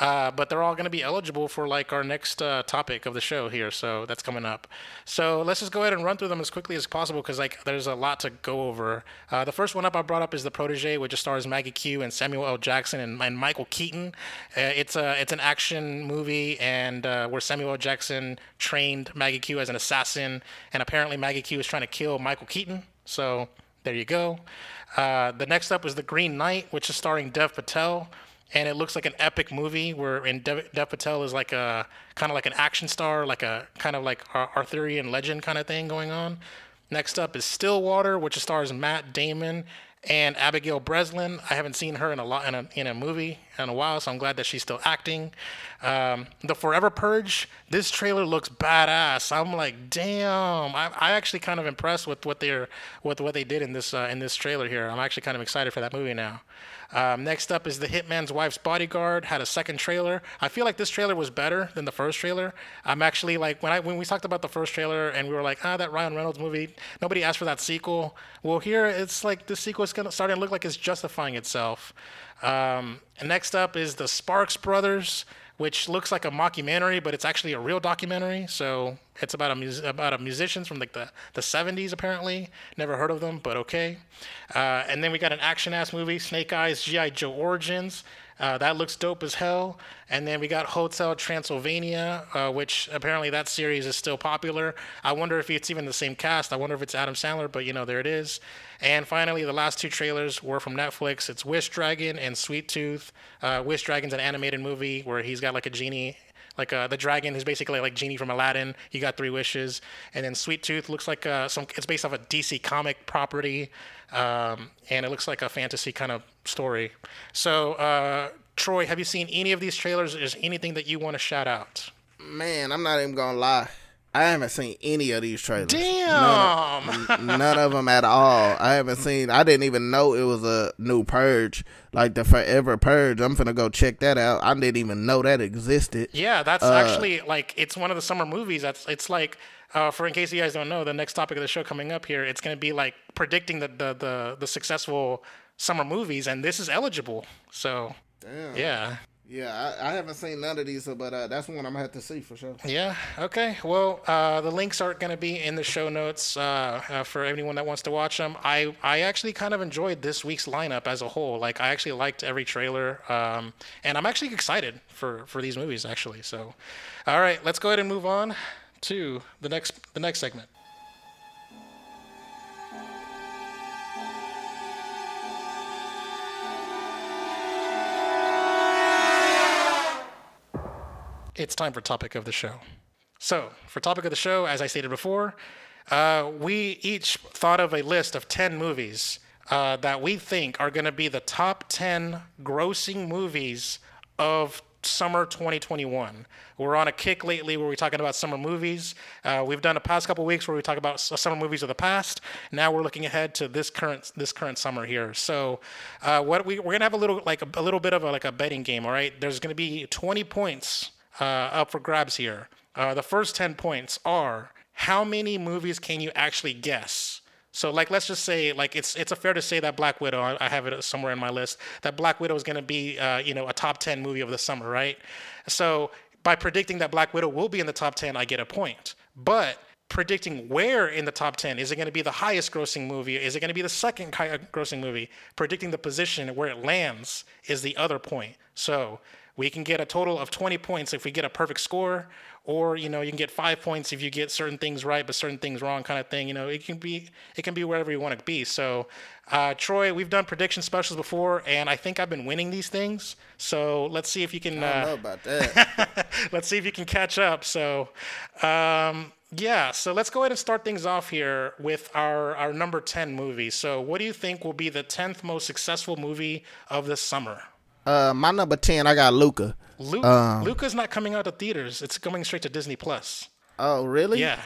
A: Uh, but they're all going to be eligible for like our next uh, topic of the show here. So that's coming up. So let's just go ahead and run through them as quickly as possible because like there's a lot to go over. Uh, the first one up I brought up is The Protege, which stars Maggie Q and Samuel L. Jackson and, and Michael Keaton. Uh, it's a it's an action movie and uh, where Samuel L. Jackson trained Maggie Q as an assassin, and apparently Maggie Q is trying to kill Michael Keaton. So there you go. Uh, the next up is The Green Knight, which is starring Dev Patel and it looks like an epic movie where and Dev, Dev Patel is like a kind of like an action star, like a kind of like Arthurian legend kind of thing going on. Next up is Stillwater, which stars Matt Damon and Abigail Breslin. I haven't seen her in a lot in a, in a movie in a while, so I'm glad that she's still acting. Um, the Forever Purge. This trailer looks badass. I'm like, damn. I, I actually kind of impressed with what they're with what they did in this uh, in this trailer here. I'm actually kind of excited for that movie now. Um, next up is The Hitman's Wife's Bodyguard. Had a second trailer. I feel like this trailer was better than the first trailer. I'm actually like when I when we talked about the first trailer and we were like, ah, that Ryan Reynolds movie. Nobody asked for that sequel. Well, here it's like the sequel is gonna starting to look like it's justifying itself. Um, and next up is the Sparks Brothers which looks like a mockumentary, but it's actually a real documentary. So it's about a mus- about a musicians from like the, the 70s apparently. Never heard of them, but okay. Uh, and then we got an action ass movie, Snake Eyes GI Joe Origins. Uh, that looks dope as hell. And then we got Hotel Transylvania, uh, which apparently that series is still popular. I wonder if it's even the same cast. I wonder if it's Adam Sandler, but you know, there it is. And finally, the last two trailers were from Netflix. It's Wish Dragon and Sweet Tooth. Uh, Wish Dragon's an animated movie where he's got like a genie like uh, the dragon who's basically like genie from Aladdin. He got three wishes, and then Sweet Tooth looks like uh, some. It's based off a DC comic property, um, and it looks like a fantasy kind of story. So, uh, Troy, have you seen any of these trailers? Is anything that you want to shout out?
B: Man, I'm not even gonna lie. I haven't seen any of these trailers.
A: Damn.
B: None of, none of, them at all. I haven't seen. I didn't even know it was a new Purge, like the Forever Purge. I'm gonna go check that out. I didn't even know that existed.
A: Yeah, that's uh, actually like it's one of the summer movies. That's it's like. Uh, for in case you guys don't know, the next topic of the show coming up here, it's going to be like predicting the, the, the, the successful summer movies, and this is eligible. So,
B: Damn.
A: yeah.
B: Yeah, I, I, haven't seen none of these, but uh, that's one I'm gonna have to see for sure.
A: Yeah. Okay. Well, uh, the links aren't to be in the show notes uh, uh, for anyone that wants to watch them. I I actually kind of enjoyed this week's lineup as a whole. Like, I actually liked every trailer, um, and I'm actually excited for for these movies actually. So, all right, let's go ahead and move on to the next the next segment. It's time for topic of the show. So, for topic of the show, as I stated before, uh, we each thought of a list of 10 movies uh, that we think are going to be the top 10 grossing movies of summer 2021. We're on a kick lately where we're talking about summer movies. Uh, we've done the past couple weeks where we talk about summer movies of the past. Now we're looking ahead to this current this current summer here. So, uh, what we we're gonna have a little like a, a little bit of a, like a betting game. All right, there's gonna be 20 points uh, up for grabs here. Uh, the first 10 points are how many movies can you actually guess? So, like, let's just say, like, it's it's a fair to say that Black Widow, I have it somewhere in my list, that Black Widow is going to be, uh, you know, a top 10 movie of the summer, right? So, by predicting that Black Widow will be in the top 10, I get a point. But predicting where in the top 10 is it going to be the highest grossing movie is it going to be the second grossing movie predicting the position where it lands is the other point so we can get a total of 20 points if we get a perfect score or you know you can get five points if you get certain things right but certain things wrong kind of thing you know it can be it can be wherever you want to be so uh, troy we've done prediction specials before and i think i've been winning these things so let's see if you can
B: I don't uh, know about that [laughs]
A: let's see if you can catch up so um, yeah, so let's go ahead and start things off here with our, our number 10 movie. So, what do you think will be the 10th most successful movie of the summer?
B: Uh, my number ten, I got Luca.
A: Luca, um, Luca's not coming out to theaters. It's coming straight to Disney Plus.
B: Oh, really?
A: Yeah.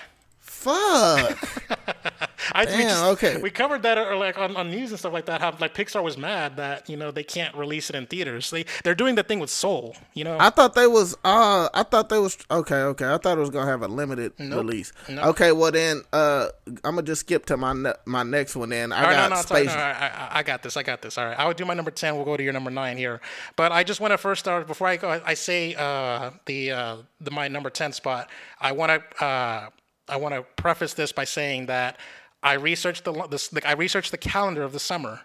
B: Fuck. [laughs]
A: I, we,
B: Damn,
A: just-
B: okay.
A: we covered that or like on, on news and stuff like that. How like Pixar was mad that you know they can't release it in theaters. They they're doing the thing with Soul. You know,
B: I thought they was uh I thought they was okay, okay. I thought it was gonna have a limited release.
A: Nope.
B: Okay, well then uh I'm gonna just skip to my ne- my next one then. I
A: All right,
B: got
A: no, no, it's all right.
B: Space
A: no, I, I, I got this. I got this. All right, I would do my number ten. We'll go to your number nine here. But I just want to first start before I go. I, I say uh, the uh, the my number ten spot. I want to uh, I want to preface this by saying that I researched the, the the I researched the calendar of the summer,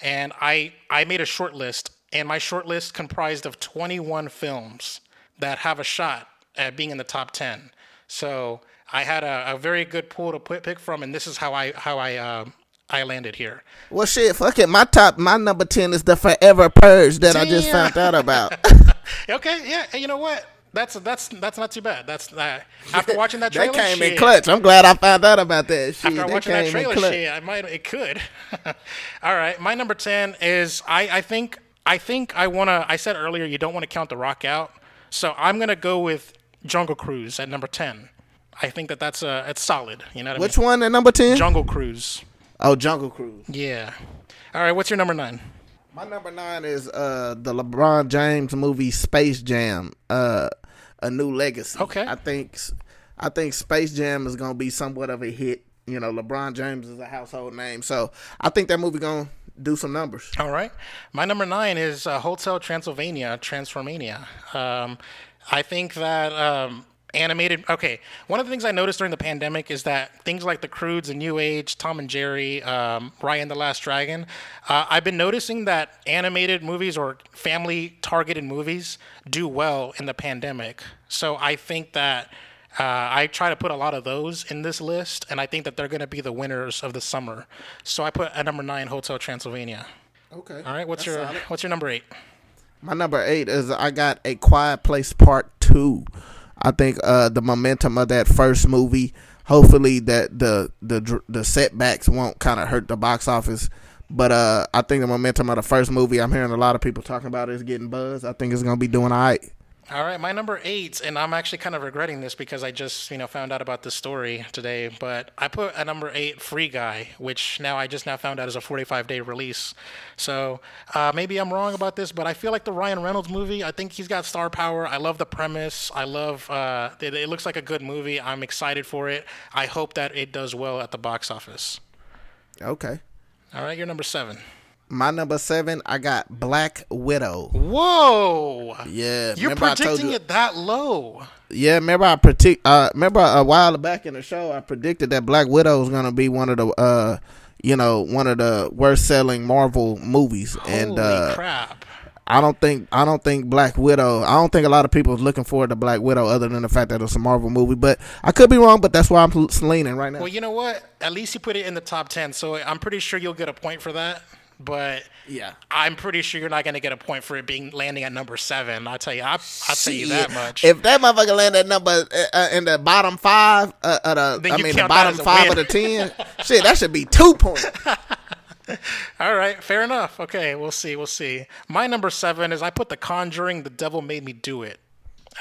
A: and I I made a short list, and my short list comprised of 21 films that have a shot at being in the top 10. So I had a, a very good pool to put, pick from, and this is how I how I uh, I landed here.
B: Well shit, fuck it. My top my number ten is the Forever Purge that I just found out about. [laughs]
A: Okay, yeah, and you know what? That's that's that's not too bad. That's uh, [laughs] after watching that
B: that
A: trailer.
B: came
A: shit,
B: in clutch. I'm glad I found out about that shit.
A: After
B: that
A: watching that trailer, shit, I might it could. [laughs] All right, my number ten is I I think I think I wanna. I said earlier you don't want to count The Rock out, so I'm gonna go with Jungle Cruise at number ten. I think that that's uh it's solid. You know what
B: Which
A: I mean?
B: one at number ten?
A: Jungle Cruise.
B: oh, Jungle Cruise.
A: Yeah. All right, what's your number nine?
B: My number nine is uh the LeBron James movie Space Jam, uh, a new legacy.
A: Okay.
B: I think I think Space Jam is gonna be somewhat of a hit. You know, LeBron James is a household name, so I think that movie gonna do some numbers.
A: All right. My number nine is uh, Hotel Transylvania, Transformania. Um, I think that um, animated. Okay, one of the things I noticed during the pandemic is that things like The Croods and New Age, Tom and Jerry, um, Raya and the Last Dragon. Uh, I've been noticing that animated movies or family-targeted movies do well in the pandemic. So I think that. Uh, I try to put a lot of those in this list, and I think that they're going to be the winners of the summer. So I put at number nine Hotel Transylvania.
B: Okay.
A: All right, what's
B: That's
A: your
B: solid.
A: what's your number eight?
B: My number eight is I got a Quiet Place Part Two. I think uh, the momentum of that first movie, hopefully that the the the setbacks won't kind of hurt the box office. But uh, I think the momentum of the first movie, I'm hearing a lot of people talking about it, is getting buzz. I think it's gonna be doing all right.
A: All right, my number eight, and I'm actually kind of regretting this because I just you know found out about this story today. But I put a number eight, Free Guy, which now I just now found out is a 45 day release. So uh, maybe I'm wrong about this, but I feel like the Ryan Reynolds movie. I think he's got star power. I love the premise. I love uh, it, it looks like a good movie. I'm excited for it. I hope that it does well at the box office.
B: Okay.
A: All right, you're number seven.
B: My number seven, I got Black Widow.
A: Whoa!
B: Yeah,
A: You're
B: remember I told
A: predicting
B: you-
A: it that low.
B: Yeah, remember I predict. Uh, remember a while back in the show, I predicted that Black Widow was gonna be one of the, uh, you know, one of the worst selling Marvel movies, and uh,
A: crap!
B: I don't think I don't think Black Widow. I don't think a lot of people is looking forward to Black Widow, other than the fact that it's a Marvel movie. But I could be wrong. But that's why I'm leaning right now.
A: Well, you know what? At least you put it in the top 10, so I'm pretty sure you'll get a point for that. But
B: Yeah.
A: I'm pretty sure you're not going to get a point for it being landing at number seven. I'll tell you, I, I'll tell you that much.
B: If that motherfucker land at number uh, uh, in the bottom five, uh, uh, the, I mean the bottom five
A: win.
B: of the ten, [laughs] shit, that should be two points. [laughs]
A: All right, fair enough. Okay, we'll see. We'll see. My number seven is I put The Conjuring, The Devil Made Me Do It.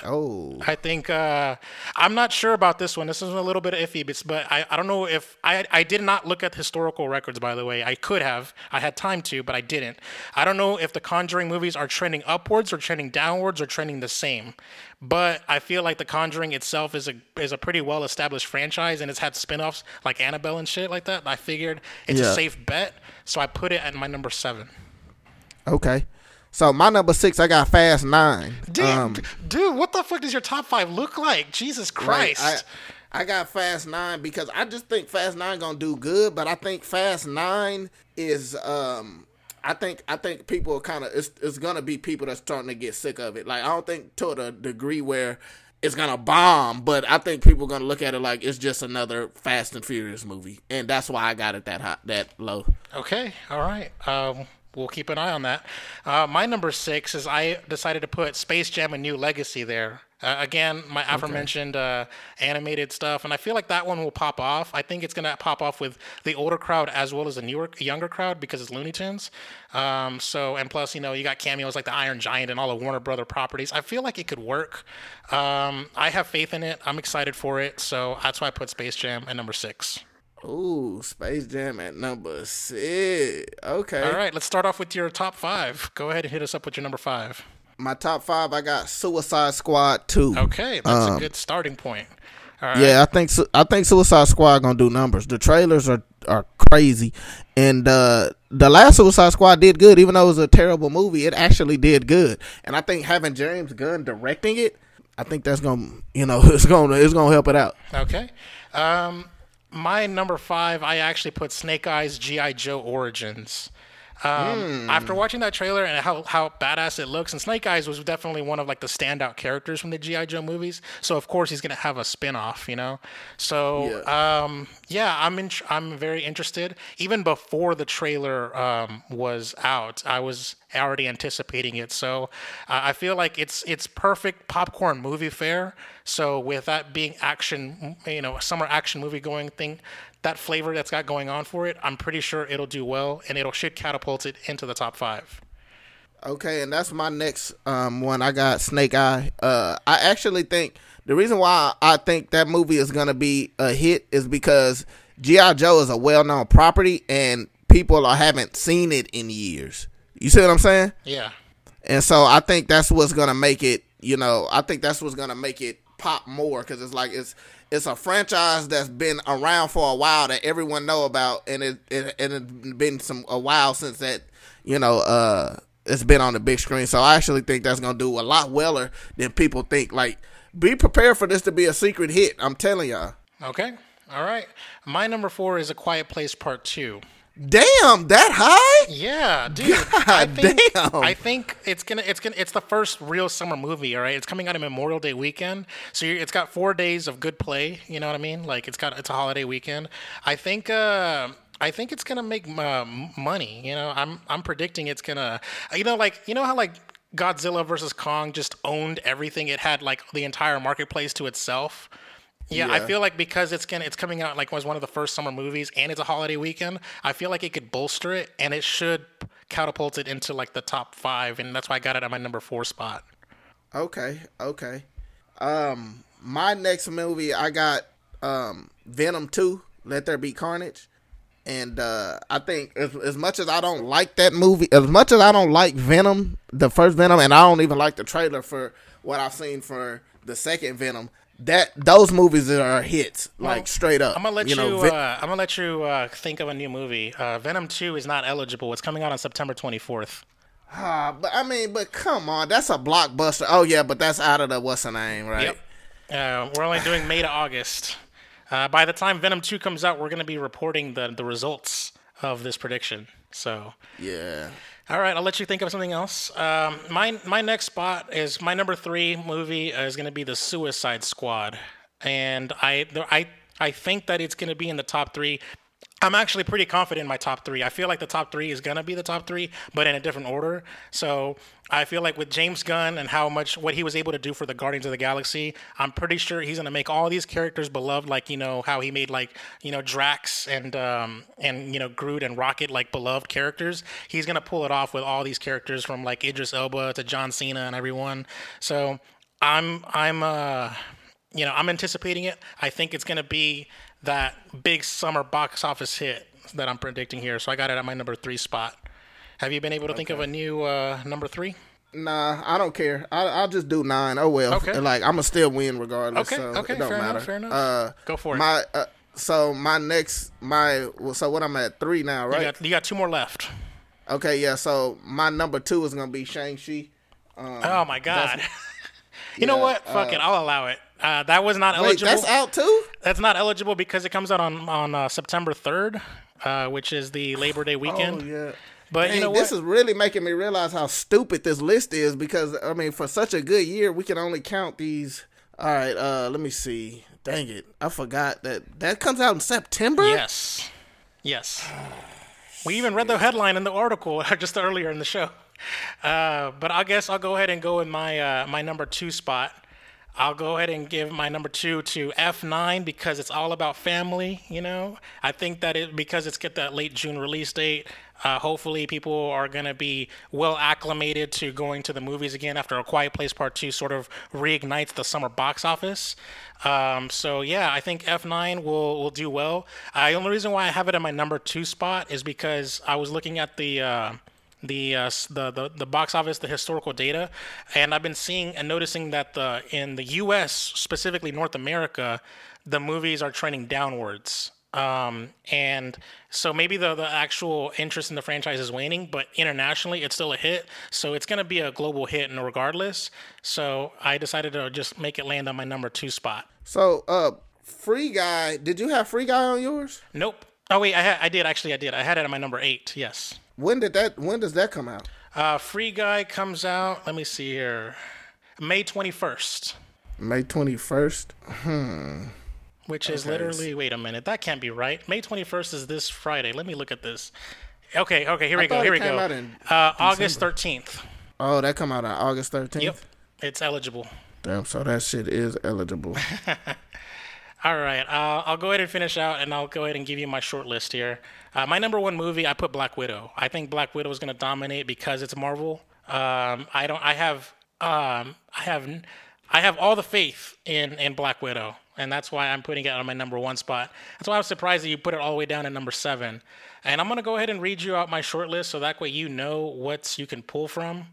B: Oh,
A: I think uh, I'm not sure about this one. This is a little bit iffy, but, but I, I don't know if I I did not look at historical records. By the way, I could have. I had time to, but I didn't. I don't know if the Conjuring movies are trending upwards or trending downwards or trending the same. But I feel like the Conjuring itself is a is a pretty well established franchise, and it's had spin-offs like Annabelle and shit like that. I figured it's
B: Yeah.
A: a safe bet, so I put it at my number seven.
B: okay. So my number six, I got Fast Nine.
A: Dude,
B: Um,
A: dude, what the fuck does your top five look like? Jesus
B: Right.
A: Christ!
B: I, I got Fast Nine because I just think Fast Nine gonna do good, but I think Fast Nine is um I think I think people are kind of it's it's gonna be people that's starting to get sick of it. Like I don't think to the degree where it's gonna bomb, but I think people are gonna look at it like it's just another Fast and Furious movie, and that's why I got it that hot that low.
A: Okay, all right. Um, we'll keep an eye on that. Uh, my number six is I decided to put Space Jam: A New Legacy there. Uh, again, my aforementioned uh, animated stuff, and I feel like that one will pop off. I think it's gonna pop off with the older crowd as well as the newer, younger crowd because it's Looney Tunes. Um, so, and plus, you know, you got cameos like the Iron Giant and all the Warner Brother properties. I feel like it could work. Um, I have faith in it. I'm excited for it. So that's why I put Space Jam at number six.
B: Ooh, Space Jam at number six. Okay.
A: All right, let's start off with your top five. Go ahead and hit us up with your number five.
B: My top five, I got Suicide Squad two.
A: Okay, that's a good starting point. All right.
B: Yeah, I think I think Suicide Squad gonna do numbers. The trailers are are crazy, and uh, the last Suicide Squad did good, even though it was a terrible movie. It actually did good, and I think having James Gunn directing it, I think that's gonna you know [laughs] it's gonna it's gonna help it out.
A: Okay. Um, my number five, I actually put Snake Eyes GI Joe Origins. Um, After watching that trailer and how, how badass it looks, and Snake Eyes was definitely one of like the standout characters from the GI Joe movies. So of course he's gonna have a spin-off, you know. So
B: Yeah.
A: um, yeah, I'm in, I'm very interested. Even before the trailer um, was out, I was already anticipating it. So uh, I feel like it's it's perfect popcorn movie fare. So with that being action, you know, a summer action movie going thing, that flavor that's got going on for it, I'm pretty sure it'll do well and it'll should catapult it into the top five.
B: Okay, and that's my next um, one. I got Snake Eye. Uh, I actually think the reason why I think that movie is gonna be a hit is because GI Joe is a well-known property, and people are, haven't seen it in years. You see what I'm saying?
A: Yeah.
B: And so I think that's what's gonna make it. You know, I think that's what's gonna make it pop more because it's like it's it's a franchise that's been around for a while that everyone know about, and it it and it's been some a while since that you know uh it's been on the big screen. So I actually think that's gonna do a lot weller than people think. Like, be prepared for this to be a secret hit. I'm telling y'all.
A: Okay. All right. My number four is A Quiet Place Part Two.
B: Damn, that high?
A: Yeah, dude. I think,
B: damn.
A: I think it's gonna it's gonna it's the first real summer movie. All right, it's coming out on Memorial Day weekend, so it's got four days of good play. You know what I mean? Like it's got it's a holiday weekend. I think. uh I think it's gonna make uh, m- money. You know, I'm I'm predicting it's gonna. You know, like you know how like Godzilla versus Kong just owned everything. It had like the entire marketplace to itself. Yeah, I feel like because it's gonna it's coming out like was one of the first summer movies and it's a holiday weekend, I feel like it could bolster it and it should catapult it into like the top five, and that's why I got it at my number four spot.
B: Okay, okay. Um, my next movie I got um Venom Two. Let There Be Carnage. And uh, I think as, as much as I don't like that movie, as much as I don't like Venom, the first Venom, and I don't even like the trailer for what I've seen for the second Venom, that those movies are hits, like straight up.
A: I'm gonna let you.
B: know, Ve-
A: uh, I'm gonna let you uh, think of a new movie. Uh, Venom Two is not eligible. It's coming out on September 24th.
B: Ah, but I mean, but come on, that's a blockbuster. Oh yeah, but that's out of the what's the name, right?
A: Yep. Uh, we're only doing May to August. Uh, by the time Venom Two comes out, we're gonna be reporting the the results of this prediction. So.
B: Yeah.
A: All right, I'll let you think of something else. Um, my my next spot is my number three movie is going to be the Suicide Squad, and I I I think that it's going to be in the top three. I'm actually pretty confident in my top three. I feel like the top three is gonna be the top three, but in a different order. So I feel like with James Gunn and how much what he was able to do for the Guardians of the Galaxy, I'm pretty sure he's gonna make all these characters beloved. Like you know how he made like you know Drax and um, and you know Groot and Rocket like beloved characters. He's gonna pull it off with all these characters from like Idris Elba to John Cena and everyone. So I'm I'm uh you know, I'm anticipating it. I think it's to be that big summer box office hit that I'm predicting here. So I got it at my number three spot. Have you been able to think of a new uh, number three?
B: Nah, I don't care. I, I'll just do nine. Oh well.
A: Okay.
B: Like I'm gonna still win regardless.
A: Okay,
B: So
A: okay,
B: It don't
A: fair enough, fair enough.
B: Uh,
A: Go for it.
B: My uh, so my next my well, so what I'm at three now, right?
A: You got, you got two more left.
B: okay, yeah. So my number two is gonna be Shang Chi.
A: oh my god. [laughs] you know
B: yeah,
A: what? Fuck it. I'll allow it. Uh, that was not
B: Wait,
A: eligible.
B: that's out too.
A: That's not eligible because it comes out on on uh, September 3rd, uh, which is the Labor Day weekend.
B: Oh yeah.
A: But
B: Dang,
A: you know
B: this is really making me realize how stupid this list is because I mean, for such a good year, we can only count these. All right, uh, let me see. Dang it, I forgot that that comes out in September.
A: Yes. Yes. [sighs] We even read the headline in the article [laughs] just earlier in the show. Uh, but I guess I'll go ahead and go in my uh, my number two spot. I'll go ahead and give my number two to F9 because it's all about family. You know, I think that it because it's get that late June release date. Uh, hopefully, people are going to be well acclimated to going to the movies again after A Quiet Place Part 2 sort of reignites the summer box office. Um, so, yeah, I think F9 will, will do well. The only reason why I have it in my number two spot is because I was looking at the. Uh, the, uh, the the the box office, the historical data, and I've been seeing and noticing that the in the U.S. specifically North America, the movies are trending downwards. Um, and so maybe the the actual interest in the franchise is waning, but internationally it's still a hit. So it's gonna be a global hit, and regardless. So I decided to just make it land on my number two spot.
B: So, uh, Free Guy, did you have Free Guy on yours?
A: Nope. Oh wait, I had I did actually I did I had it on my number eight. Yes.
B: When did that? When does that come out?
A: Uh, Free Guy comes out. Let me see here. May twenty first,
B: May twenty first. Hmm.
A: which is literally. Wait a minute. That can't be right. May twenty first is this Friday. Let me look at this. Okay. Okay. Here we go. Here we go. Uh, August thirteenth.
B: Oh, that come out on August thirteenth.
A: Yep. It's eligible.
B: Damn, so that shit is eligible. [laughs]
A: All right, uh, I'll go ahead and finish out, and I'll go ahead and give you my short list here. Uh, my number one movie, I put Black Widow. I think Black Widow is going to dominate because it's Marvel. Um, I don't. I have. Um, I have. I have all the faith in in Black Widow, and that's why I'm putting it on my number one spot. That's why I'm surprised that you put it all the way down at number seven. And I'm going to go ahead and read you out my short list, so that way you know what you can pull from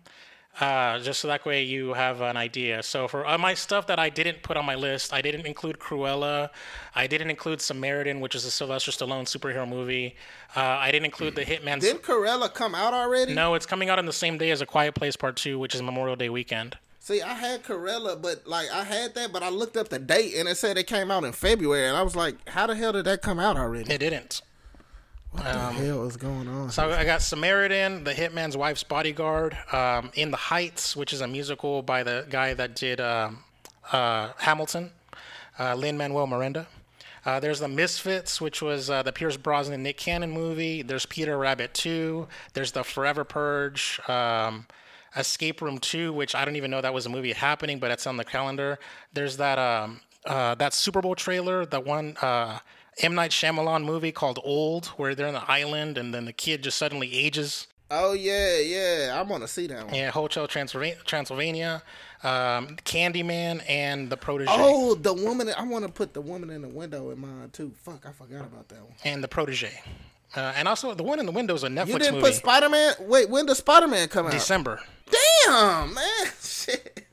A: uh, just so that way you have an idea. So for uh, my stuff that I didn't put on my list, I didn't include Cruella, I didn't include Samaritan, which is a Sylvester Stallone superhero movie. Uh, I didn't include the Hitman.
B: Didn't Cruella come out already?
A: no, it's coming out on the same day as A Quiet Place Part Two, which is Memorial Day weekend.
B: See, I had Cruella, but like I had that, but I looked up the date and it said it came out in February, and I was like, how the hell did that come out already?
A: It didn't.
B: What the hell is going on?
A: So I got Samaritan, The Hitman's Wife's Bodyguard, um, In the Heights, which is a musical by the guy that did um, uh, Hamilton, uh, Lin Manuel Miranda. Uh, there's The Misfits, which was uh, the Pierce Brosnan Nick Cannon movie. There's Peter Rabbit 2. There's The Forever Purge. Um, Escape Room 2, which I don't even know that was a movie happening, but it's on the calendar. There's that um, uh, that Super Bowl trailer, that one uh, M Night Shyamalan movie called Old, where they're on the island and then the kid just suddenly ages.
B: Oh yeah, yeah, I want to see that one.
A: Yeah, Hotel Transylvania, Transylvania um, Candyman, and The Protege.
B: Oh, the woman! I want to put the woman in the window in mine too. Fuck, I forgot about that one.
A: And The Protege. Uh, and also, The One in the Window is a Netflix movie.
B: You didn't
A: movie.
B: put Spider Man. Wait, when does Spider Man come out?
A: December.
B: Damn, man, [laughs] shit.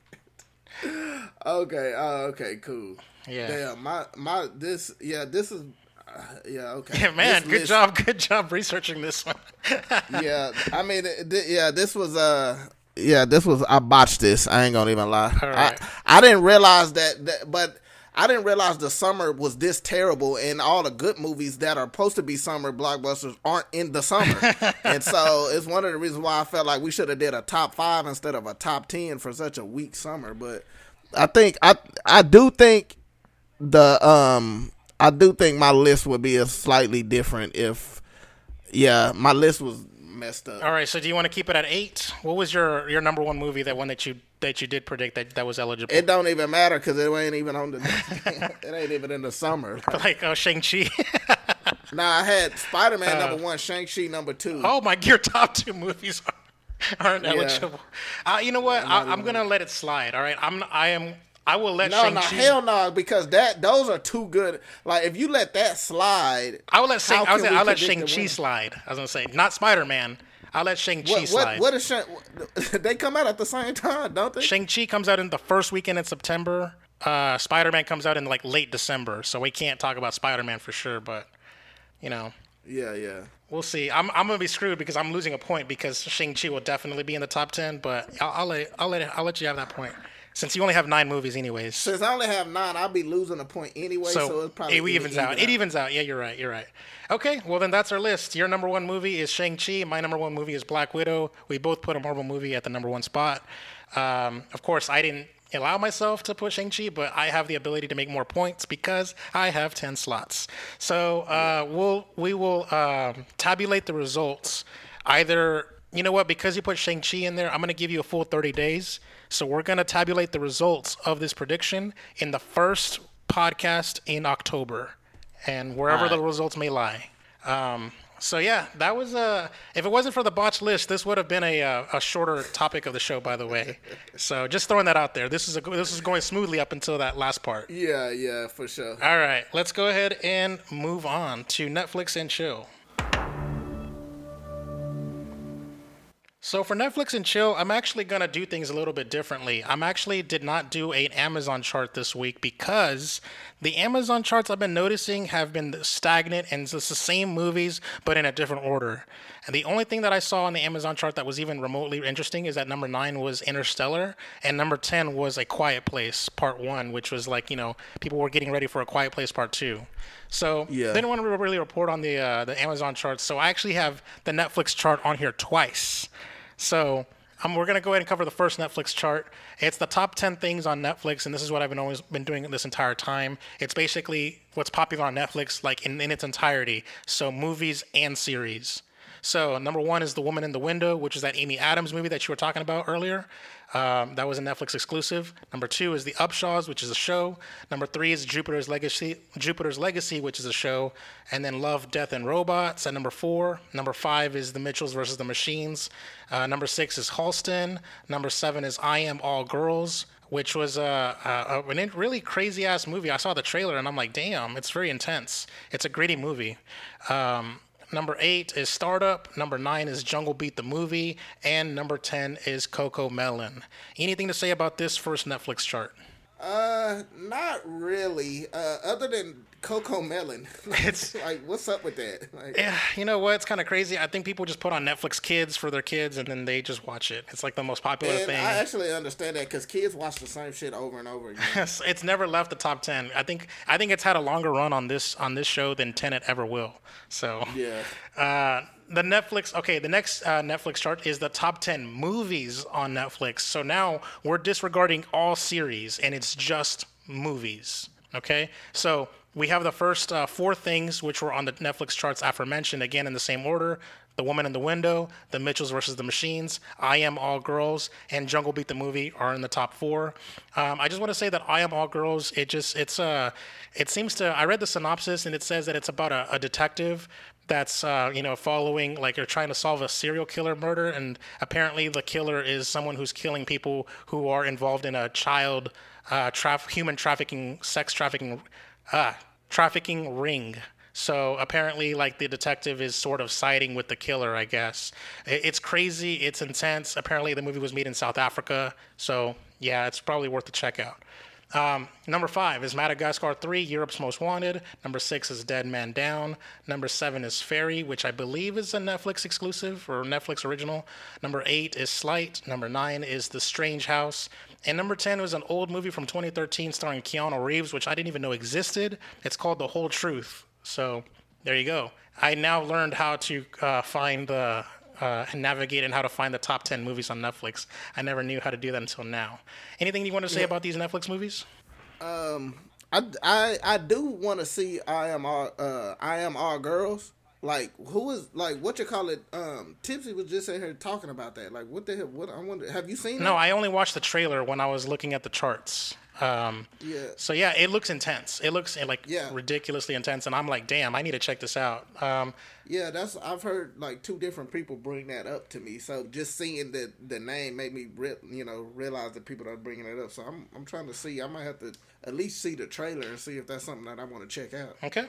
B: okay, uh, okay, cool.
A: Yeah.
B: Damn, my my this yeah this is uh, yeah okay. [laughs]
A: Yeah, Man,
B: This
A: good
B: list-
A: job, good job researching this one. [laughs]
B: yeah, I mean, it, th- yeah, this was uh, yeah, this was I botched this. I ain't gonna even lie.
A: Right.
B: I I didn't realize that, that, but I didn't realize the summer was this terrible, and all the good movies that are supposed to be summer blockbusters aren't in the summer, [laughs] and so it's one of the reasons why I felt like we should have did a top five instead of a top ten for such a weak summer. But I think I I do think the um I do think my list would be a slightly different if yeah my list was messed up.
A: All right, so do you want to keep it at eight? What was your, your number one movie? That one that you that you did predict that, that was eligible?
B: It don't even matter because it ain't even on the. [laughs] it ain't even in the summer. [laughs]
A: like uh, Shang Chi. [laughs]
B: Nah, I had Spider Man number one, Shang Chi number two.
A: oh my, your top two movies are, aren't eligible. Uh, you know what? I, I'm gonna let it slide. All right, I'm I am I will let
B: no,
A: Shang
B: no, hell no, because that those are too good. Like if you let that slide,
A: I will let Shang, I was I'll let
B: Shang-Chi
A: slide. I was gonna say not Spider Man. I'll let Shang Chi
B: what
A: slide.
B: what what is Shang? [laughs] They come out at the same time, don't they?
A: Shang Chi comes out in the first weekend in September. Uh, Spider Man comes out in like late December, so we can't talk about Spider Man for sure. But you know,
B: Yeah, yeah.
A: we'll see. I'm, I'm gonna be screwed because I'm losing a point because Shang Chi will definitely be in the top ten. But I'll, I'll let I'll let I'll let you have that point since you only have nine movies anyways.
B: Since I only have nine, I'll be losing a point anyway. So,
A: So,
B: it's probably
A: it evens out. It evens out. Yeah, you're right. You're right. Okay, well then that's our list. Your number one movie is Shang Chi. My number one movie is Black Widow. We both put a Marvel movie at the number one spot. Um, of course, I didn't allow myself to put Shang Chi, but I have the ability to make more points because I have ten slots. So uh, we'll we will um, tabulate the results. Either you know what, because you put Shang Chi in there, I'm going to give you a full 30 days. So we're going to tabulate the results of this prediction in the first podcast in October, and wherever the results may lie. Um, So yeah, that was a. if it wasn't for the botch list, this would have been a uh, a shorter topic of the show. By the way, [laughs] so just throwing that out there. This is a, this is going smoothly up until that last part.
B: Yeah, yeah, for sure.
A: All right, let's go ahead and move on to Netflix and chill. So for Netflix and chill, I'm actually gonna do things a little bit differently. I'm actually did not do an Amazon chart this week because the Amazon charts I've been noticing have been stagnant and it's the same movies but in a different order. And the only thing that I saw on the Amazon chart that was even remotely interesting is that number nine was Interstellar and number ten was A Quiet Place Part One, which was like you know people were getting ready for A Quiet Place Part Two. So
B: Yeah.
A: they didn't want to really report on the uh, the Amazon charts. So I actually have the Netflix chart on here twice. So um, we're gonna go ahead and cover the first Netflix chart. It's the top ten things on Netflix, and this is what I've been always been doing this entire time. It's basically what's popular on Netflix, like in, in its entirety. So movies and series. So number one is The Woman in the Window, which is that Amy Adams movie that you were talking about earlier. Um, that was a Netflix exclusive. Number two is The Upshaws, which is a show. Number three is Jupiter's Legacy, Jupiter's Legacy, which is a show. And then Love, Death, and Robots at number four. Number five is The Mitchells versus the Machines. Uh, number six is Halston. Number seven is I Am All Girls. Which was a, a, a really crazy ass movie. I saw the trailer and I'm like, damn, it's very intense. It's a gritty movie. Um, Number eight is Startup. Number nine is Jungle Beat the movie, and number ten is Coco Melon. Anything to say about this first Netflix chart?
B: Uh, not really. Uh, other than Coco Melon, [laughs] [laughs]
A: It's- [laughs]
B: like, what's up with that? Like,
A: Yeah, you know what? It's kind of crazy. I think people just put on Netflix Kids for their kids, and then they just watch it. It's like the most popular
B: and
A: thing.
B: I actually understand that because kids watch the same shit over and over again.
A: It's, it's never left the top ten. I think I think it's had a longer run on this on this show than Tenet ever will. So
B: yeah.
A: Uh, the Netflix. Okay, the next uh, Netflix chart is the top ten movies on Netflix. So now we're disregarding all series, and it's just movies. Okay, so we have the first uh, four things which were on the Netflix charts aforementioned, again in the same order. The Woman in the Window, The Mitchells versus the Machines, I Am All Girls, and Jungle Beat the Movie are in the top four. Um, I just want to say that I Am All Girls, it just, it's, uh, it seems to, I read the synopsis and it says that it's about a, a detective that's, uh, you know, following, like, you're trying to solve a serial killer murder, and apparently the killer is someone who's killing people who are involved in a child, uh, traf- human trafficking, sex trafficking, uh, trafficking ring. So apparently, like the detective is sort of siding with the killer, I guess. It's crazy. It's intense. Apparently, the movie was made in South Africa. So yeah, it's probably worth a check out. Um, number five is Madagascar 3, Europe's Most Wanted. Number six is Dead Man Down. Number seven is Ferry, which I believe is a Netflix exclusive or Netflix original. Number eight is Slight. Number nine is The Strange House. And number 10 was an old movie from 2013 starring Keanu Reeves, which I didn't even know existed. It's called The Whole Truth. So there you go. I now learned how to uh, find the. Uh, and navigate and how to find the top 10 movies on Netflix. I never knew how to do that until now. Anything you want to say about these Netflix movies?
B: Um, I, I, I do want to see I am all uh I am all girls. Like who is like what you call it? Um, Tipsy was just in here talking about that. Like what the hell? What I wonder. Have you seen?
A: No,
B: that?
A: I only watched the trailer when I was looking at the charts. Um,
B: Yeah.
A: So yeah, it looks intense. It looks uh, like
B: Yeah.
A: ridiculously intense, and I'm like, damn, I need to check this out. Um,
B: Yeah, that's I've heard like two different people bring that up to me. So just seeing the the name made me re- you know realize that people are bringing it up. So I'm I'm trying to see. I might have to at least see the trailer and see if that's something that I want to check out.
A: Okay.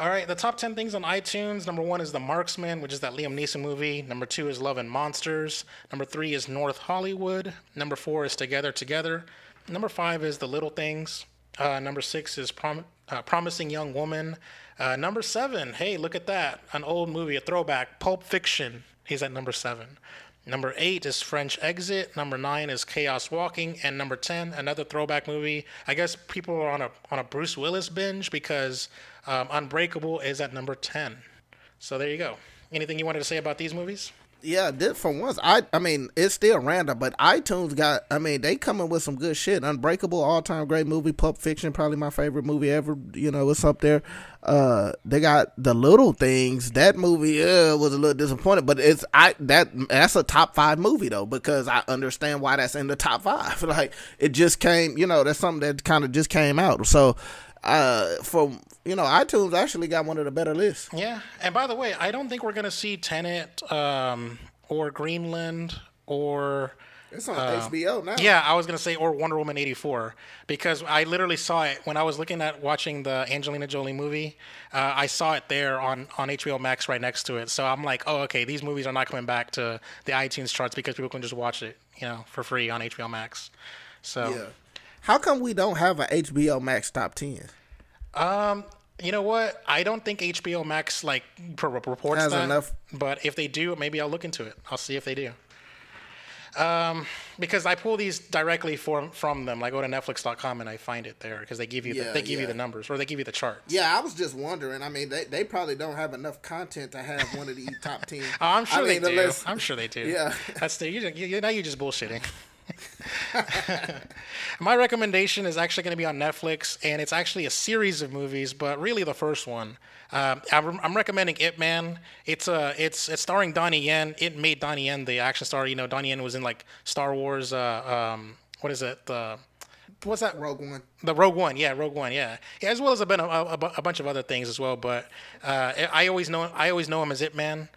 A: All right. The top 10 things on iTunes. Number one is The Marksman, which is that Liam Neeson movie. Number two is Love and Monsters. Number three is North Hollywood. Number four is Together Together. Number five is The Little Things. Uh, number six is Prom- uh, Promising Young Woman. Uh, number seven, hey, look at that. An old movie, a throwback, Pulp Fiction. He's at number seven. Number eight is French Exit. Number nine is Chaos Walking, and number ten, another throwback movie. I guess people are on a on a Bruce Willis binge because um, Unbreakable is at number ten. So there you go. Anything you wanted to say about these movies?
B: Yeah, this, for once, I I mean it's still random, but iTunes got I mean they coming with some good shit. Unbreakable, all time great movie. Pulp Fiction, probably my favorite movie ever. You know, it's up there. Uh, they got the little things. That movie was a little disappointed, but it's I that that's a top five movie though because I understand why that's in the top five. [laughs] Like it just came, you know, that's something that kind of just came out. So uh, from you know, iTunes actually got one of the better lists.
A: Yeah, and by the way, I don't think we're gonna see Tenet um, or Greenland or
B: It's on HBO now.
A: yeah, I was gonna say or Wonder Woman eighty four because I literally saw it when I was looking at watching the Angelina Jolie movie. Uh, I saw it there on on HBO Max right next to it. So I'm like, oh, okay, these movies are not coming back to the iTunes charts because people can just watch it, you know, for free on HBO Max. So
B: Yeah. How come we don't have an HBO Max top ten?
A: Um, you know what? I don't think HBO Max like reports
B: Has
A: that.
B: enough-
A: But if they do, maybe I'll look into it. I'll see if they do. Um, because I pull these directly from from them. I go to Netflix.com and I find it there because they give you the,
B: Yeah,
A: they give you the numbers or they give you the charts.
B: Yeah, I was just wondering. I mean, they, they probably don't have enough content to have one of these top ten.
A: Oh, [laughs] I'm sure
B: I mean,
A: they do.
B: unless-
A: I'm sure they do.
B: Yeah.
A: That's the you, you, now you're just bullshitting. [laughs] My recommendation is actually going to be on Netflix, and it's actually a series of movies, but really the first one. Um, I'm, I'm recommending Ip Man. It's uh, it's it's starring Donnie Yen. It made Donnie Yen the action star. You know, Donnie Yen was in like Star Wars. Uh, um, what is it? The what's that?
B: Rogue One.
A: The Rogue One, yeah, Rogue One, yeah, yeah, as well as a, a, a a bunch of other things as well. But uh, I always know I always know him as Ip Man,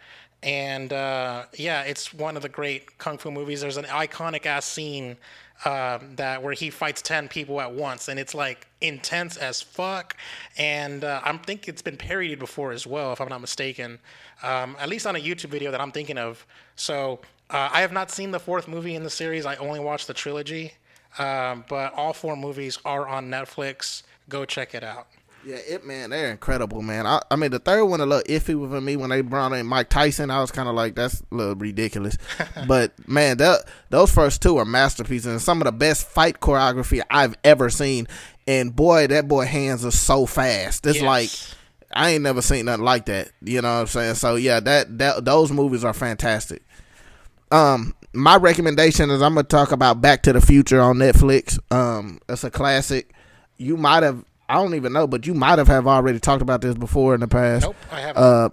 A: and uh, yeah, it's one of the great kung fu movies. There's an iconic ass scene um, that where he fights ten people at once, and it's like intense as fuck. And uh, I think it's been parodied before as well, if I'm not mistaken, um, at least on a YouTube video that I'm thinking of. So uh, I have not seen the fourth movie in the series. I only watched the trilogy. Um, but all four movies are on Netflix. Go check it out.
B: Yeah, Ip Man, they're incredible, man. I, I mean, the third one a little iffy with me when they brought in Mike Tyson. I was kind of like, that's a little ridiculous. [laughs] but man, that, those first two are masterpieces and some of the best fight choreography I've ever seen. And boy, that boy hands are so fast. It's
A: Yes.
B: like I ain't never seen nothing like that. You know what I'm saying? So yeah, that that those movies are fantastic. Um, my recommendation is I'm gonna talk about Back to the Future on Netflix. Um, it's a classic. You might have I don't even know, but you might have have already talked about this before in the past.
A: Nope, I haven't.
B: Uh,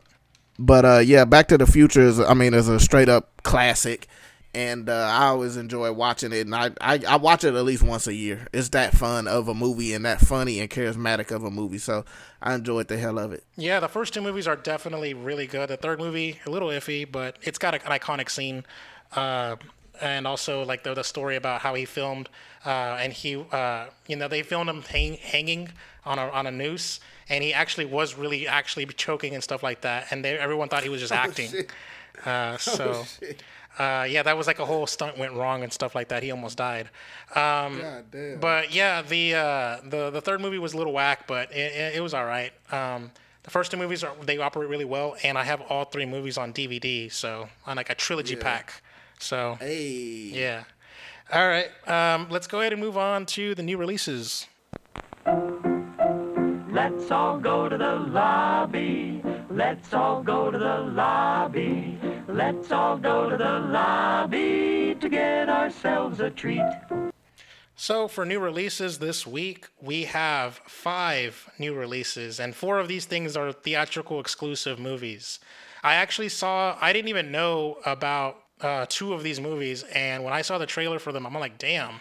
B: but uh, yeah, Back to the Future is I mean is a straight up classic, and uh, I always enjoy watching it, and I, I I watch it at least once a year. It's that fun of a movie and that funny and charismatic of a movie, so I enjoyed the hell of it.
A: yeah, the first two movies are definitely really good. The third movie, a little iffy, but it's got an iconic scene. Uh, and also like the, the story about how he filmed uh, and he uh, you know they filmed him hang, hanging on a, on a noose and he actually was really actually choking and stuff like that and they, everyone thought he was just acting. uh, so
B: shit.
A: uh, yeah that was like a whole stunt went wrong and stuff like that. He almost died. Um, but yeah the uh, the the third movie was a little whack but it, it, it was all right um, the first two movies are they operate really well and I have all three movies on DVD so on like a trilogy pack so
B: Hey,
A: yeah. All right. Um, let's go ahead and move on to the new releases.
D: Let's all go to the lobby. Let's all go to the lobby. Let's all go to the lobby to get ourselves a treat.
A: So, for new releases this week, we have five new releases, and four of these things are theatrical exclusive movies. I actually saw, I didn't even know about uh, two of these movies, and when I saw the trailer for them, I'm like, damn.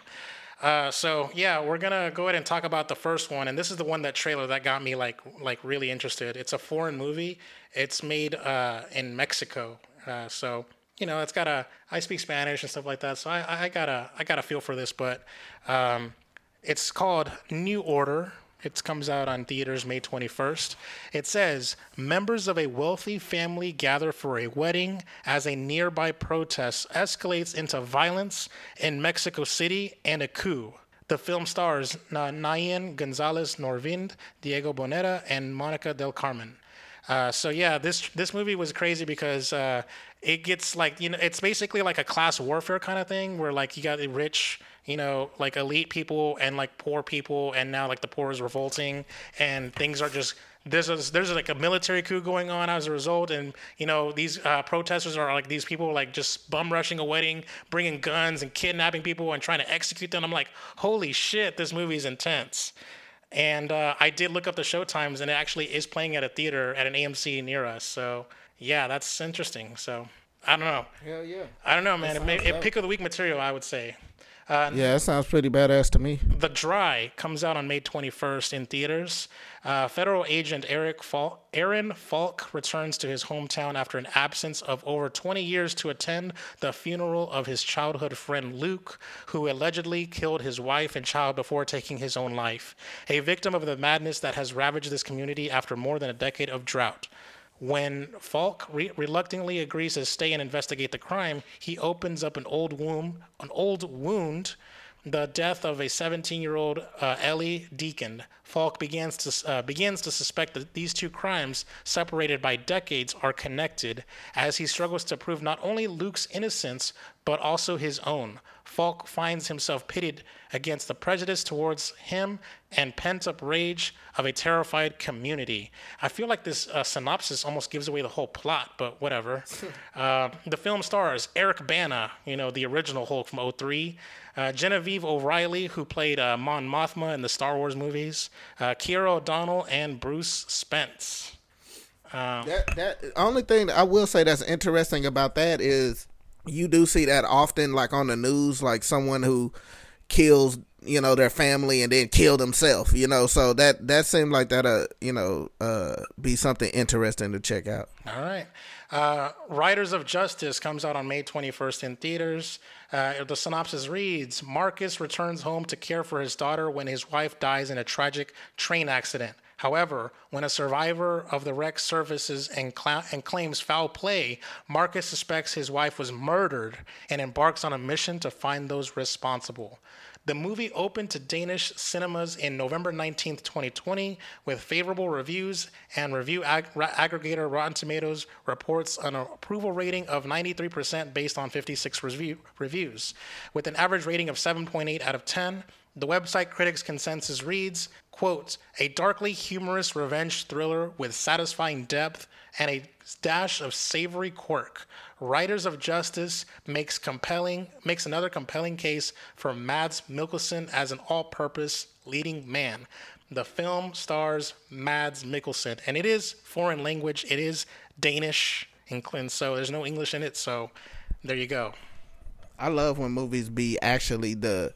A: Uh, so yeah, we're gonna go ahead and talk about the first one, and this is the one that trailer that got me like like really interested. It's a foreign movie. It's made uh, in Mexico, uh, so you know it's got a. I speak Spanish and stuff like that, so I, I got a I got a feel for this. But um, it's called New Order. It comes out on theaters May 21st. It says members of a wealthy family gather for a wedding as a nearby protest escalates into violence in Mexico City and a coup. The film stars Na- Naian Gonzalez Norvind, Diego Boneta, and Monica del Carmen. Uh, so yeah, this this movie was crazy because uh, it gets like you know it's basically like a class warfare kind of thing where like you got the rich, you know, like elite people and like poor people, and now like the poor is revolting and things are just there's a, there's like a military coup going on as a result, and you know these uh, protesters are like these people like just bum rushing a wedding, bringing guns and kidnapping people and trying to execute them. I'm like, holy shit, this movie is intense. And uh, I did look up the show times, and it actually is playing at a theater at an AMC near us. So yeah, that's interesting. So I don't know.
B: hell yeah.
A: I don't know, man. It, may, it pick of the week material, I would say.
B: Yeah, that sounds pretty badass to me.
A: The Dry comes out on May 21st in theaters. Uh, federal agent Eric Falk, Aaron Falk returns to his hometown after an absence of over 20 years to attend the funeral of his childhood friend Luke, who allegedly killed his wife and child before taking his own life. A victim of the madness that has ravaged this community after more than a decade of drought. When Falk re- reluctantly agrees to stay and investigate the crime, he opens up an old wound, an old wound, the death of a 17-year-old uh, Ellie Deacon. Falk begins to uh, begins to suspect that these two crimes, separated by decades, are connected, as he struggles to prove not only Luke's innocence but also his own. Falk finds himself pitted against the prejudice towards him and pent up rage of a terrified community. I feel like this uh, synopsis almost gives away the whole plot, but whatever. [laughs] uh, the film stars Eric Bana, you know, the original Hulk from 03, uh, Genevieve O'Reilly, who played uh, Mon Mothma in the Star Wars movies, uh, Kira O'Donnell, and Bruce Spence.
B: That that only thing that I will say that's interesting about that is you do see that often, like on the news, like someone who kills you know their family and then kill themselves. You know, so that that seemed like that uh you know uh be something interesting to check out.
A: All right. Uh, Riders of Justice comes out on May 21st in theaters. Uh, the synopsis reads Marcus returns home to care for his daughter when his wife dies in a tragic train accident. However, when a survivor of the wreck surfaces and, cla- and claims foul play, Marcus suspects his wife was murdered and embarks on a mission to find those responsible. The movie opened to Danish cinemas in November 19, 2020, with favorable reviews, and review ag- aggregator Rotten Tomatoes reports an approval rating of 93% based on 56 review- reviews. With an average rating of 7.8 out of 10, the website critics' consensus reads, quote, a darkly humorous revenge thriller with satisfying depth and a dash of savory quirk. Riders of Justice makes compelling makes another compelling case for Mads Mikkelsen as an all-purpose leading man. The film stars Mads Mikkelsen, and it is foreign language. It is Danish, and so there's no English in it. So there you go.
B: I love when movies be actually the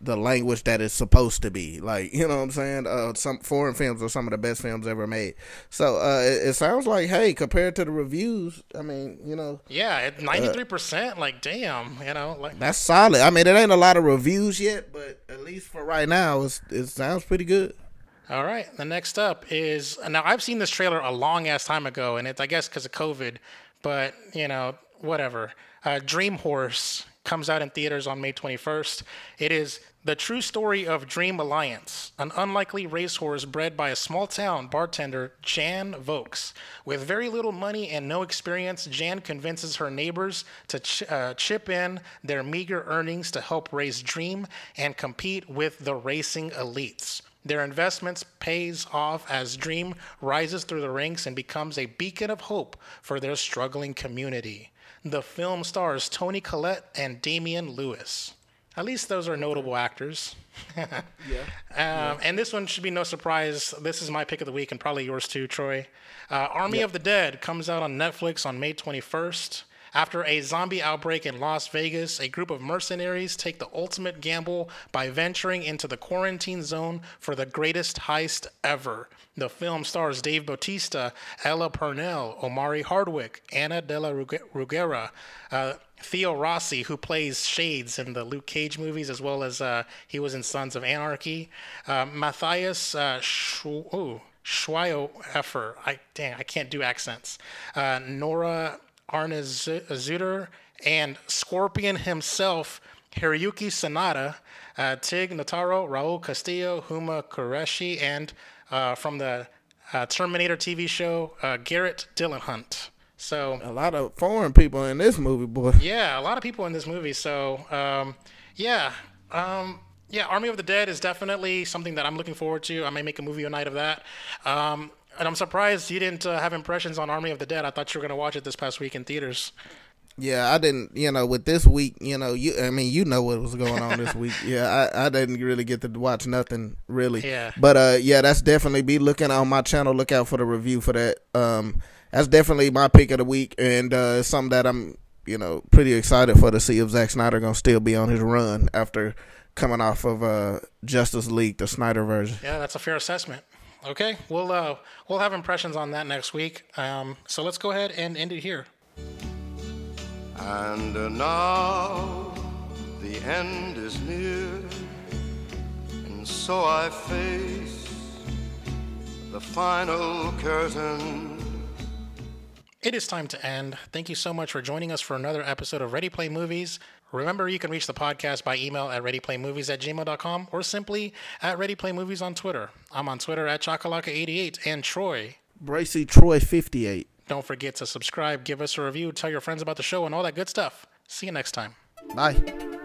B: the language that it's supposed to be. Like, you know what I'm saying? Uh some foreign films are some of the best films ever made. So uh it, it sounds like, hey, compared to the reviews, I mean, you know,
A: Yeah, ninety three percent. Like, damn, you know, like
B: that's solid. I mean, it ain't a lot of reviews yet, but at least for right now, it's, it sounds pretty good.
A: All right. The next up is now I've seen this trailer a long ass time ago, and it's I guess because of COVID, but you know whatever. Uh, Dream Horse comes out in theaters on May 21st. It is the true story of Dream Alliance, an unlikely racehorse bred by a small town bartender, Jan Vokes. With very little money and no experience, Jan convinces her neighbors to ch- uh, chip in their meager earnings to help raise Dream and compete with the racing elites. Their investments pays off as Dream rises through the ranks and becomes a beacon of hope for their struggling community. The film stars Toni Collette and Damian Lewis. At least those are notable actors. [laughs] yeah. [laughs] Um, And this one should be no surprise. This is my pick of the week and probably yours too, Troy. Uh, Army of the Dead comes out on Netflix on May 21st. After a zombie outbreak in Las Vegas, a group of mercenaries take the ultimate gamble by venturing into the quarantine zone for the greatest heist ever. The film stars Dave Bautista, Ella Purnell, Omari Hardwick, Anna de la Ruge- Rugera, uh, Theo Rossi, who plays Shades in the Luke Cage movies, as well as uh, he was in Sons of Anarchy, uh, Matthias uh, Schw- Schweighöfer. I dang, I can't do accents. Uh, Nora Arnezeder and Scorpion himself, Hiroyuki Sanada, uh, Tig Notaro, Raul Castillo, Huma Qureshi, and uh, from the uh, Terminator TV show, uh, Garrett Dillahunt. So
B: A lot of foreign people in this movie, boy.
A: yeah, a lot of people in this movie. So, um, yeah, um, yeah, Army of the Dead is definitely something that I'm looking forward to. I may make a movie a night of that. Um, and I'm surprised you didn't uh, have impressions on Army of the Dead. I thought you were going to watch it this past week in theaters.
B: Yeah, I didn't. You know, with this week, you know, you. I mean, you know what was going on this week. [laughs] Yeah, I, I didn't really get to watch nothing really.
A: Yeah.
B: But uh, yeah, that's definitely be looking on my channel. Look out for the review for that. Um, that's definitely my pick of the week, and uh, it's something that I'm, you know, pretty excited for to see if Zack Snyder gonna still be on his run after coming off of uh, Justice League, the Snyder version.
A: Yeah, that's a fair assessment. Okay, we'll uh, we'll have impressions on that next week. Um, so let's go ahead and end it here.
E: And uh, now the end is near, and so I face the final curtain.
A: It is time to end. Thank you so much for joining us for another episode of Ready Play Movies. Remember, you can reach the podcast by email at readyplaymovies at gmail.com or simply at readyplaymovies on Twitter. I'm on Twitter at Chakalaka88 and Troy.
B: Bracy Troy fifty eight.
A: Don't forget to subscribe, give us a review, tell your friends about the show, and all that good stuff. See you next time.
B: Bye.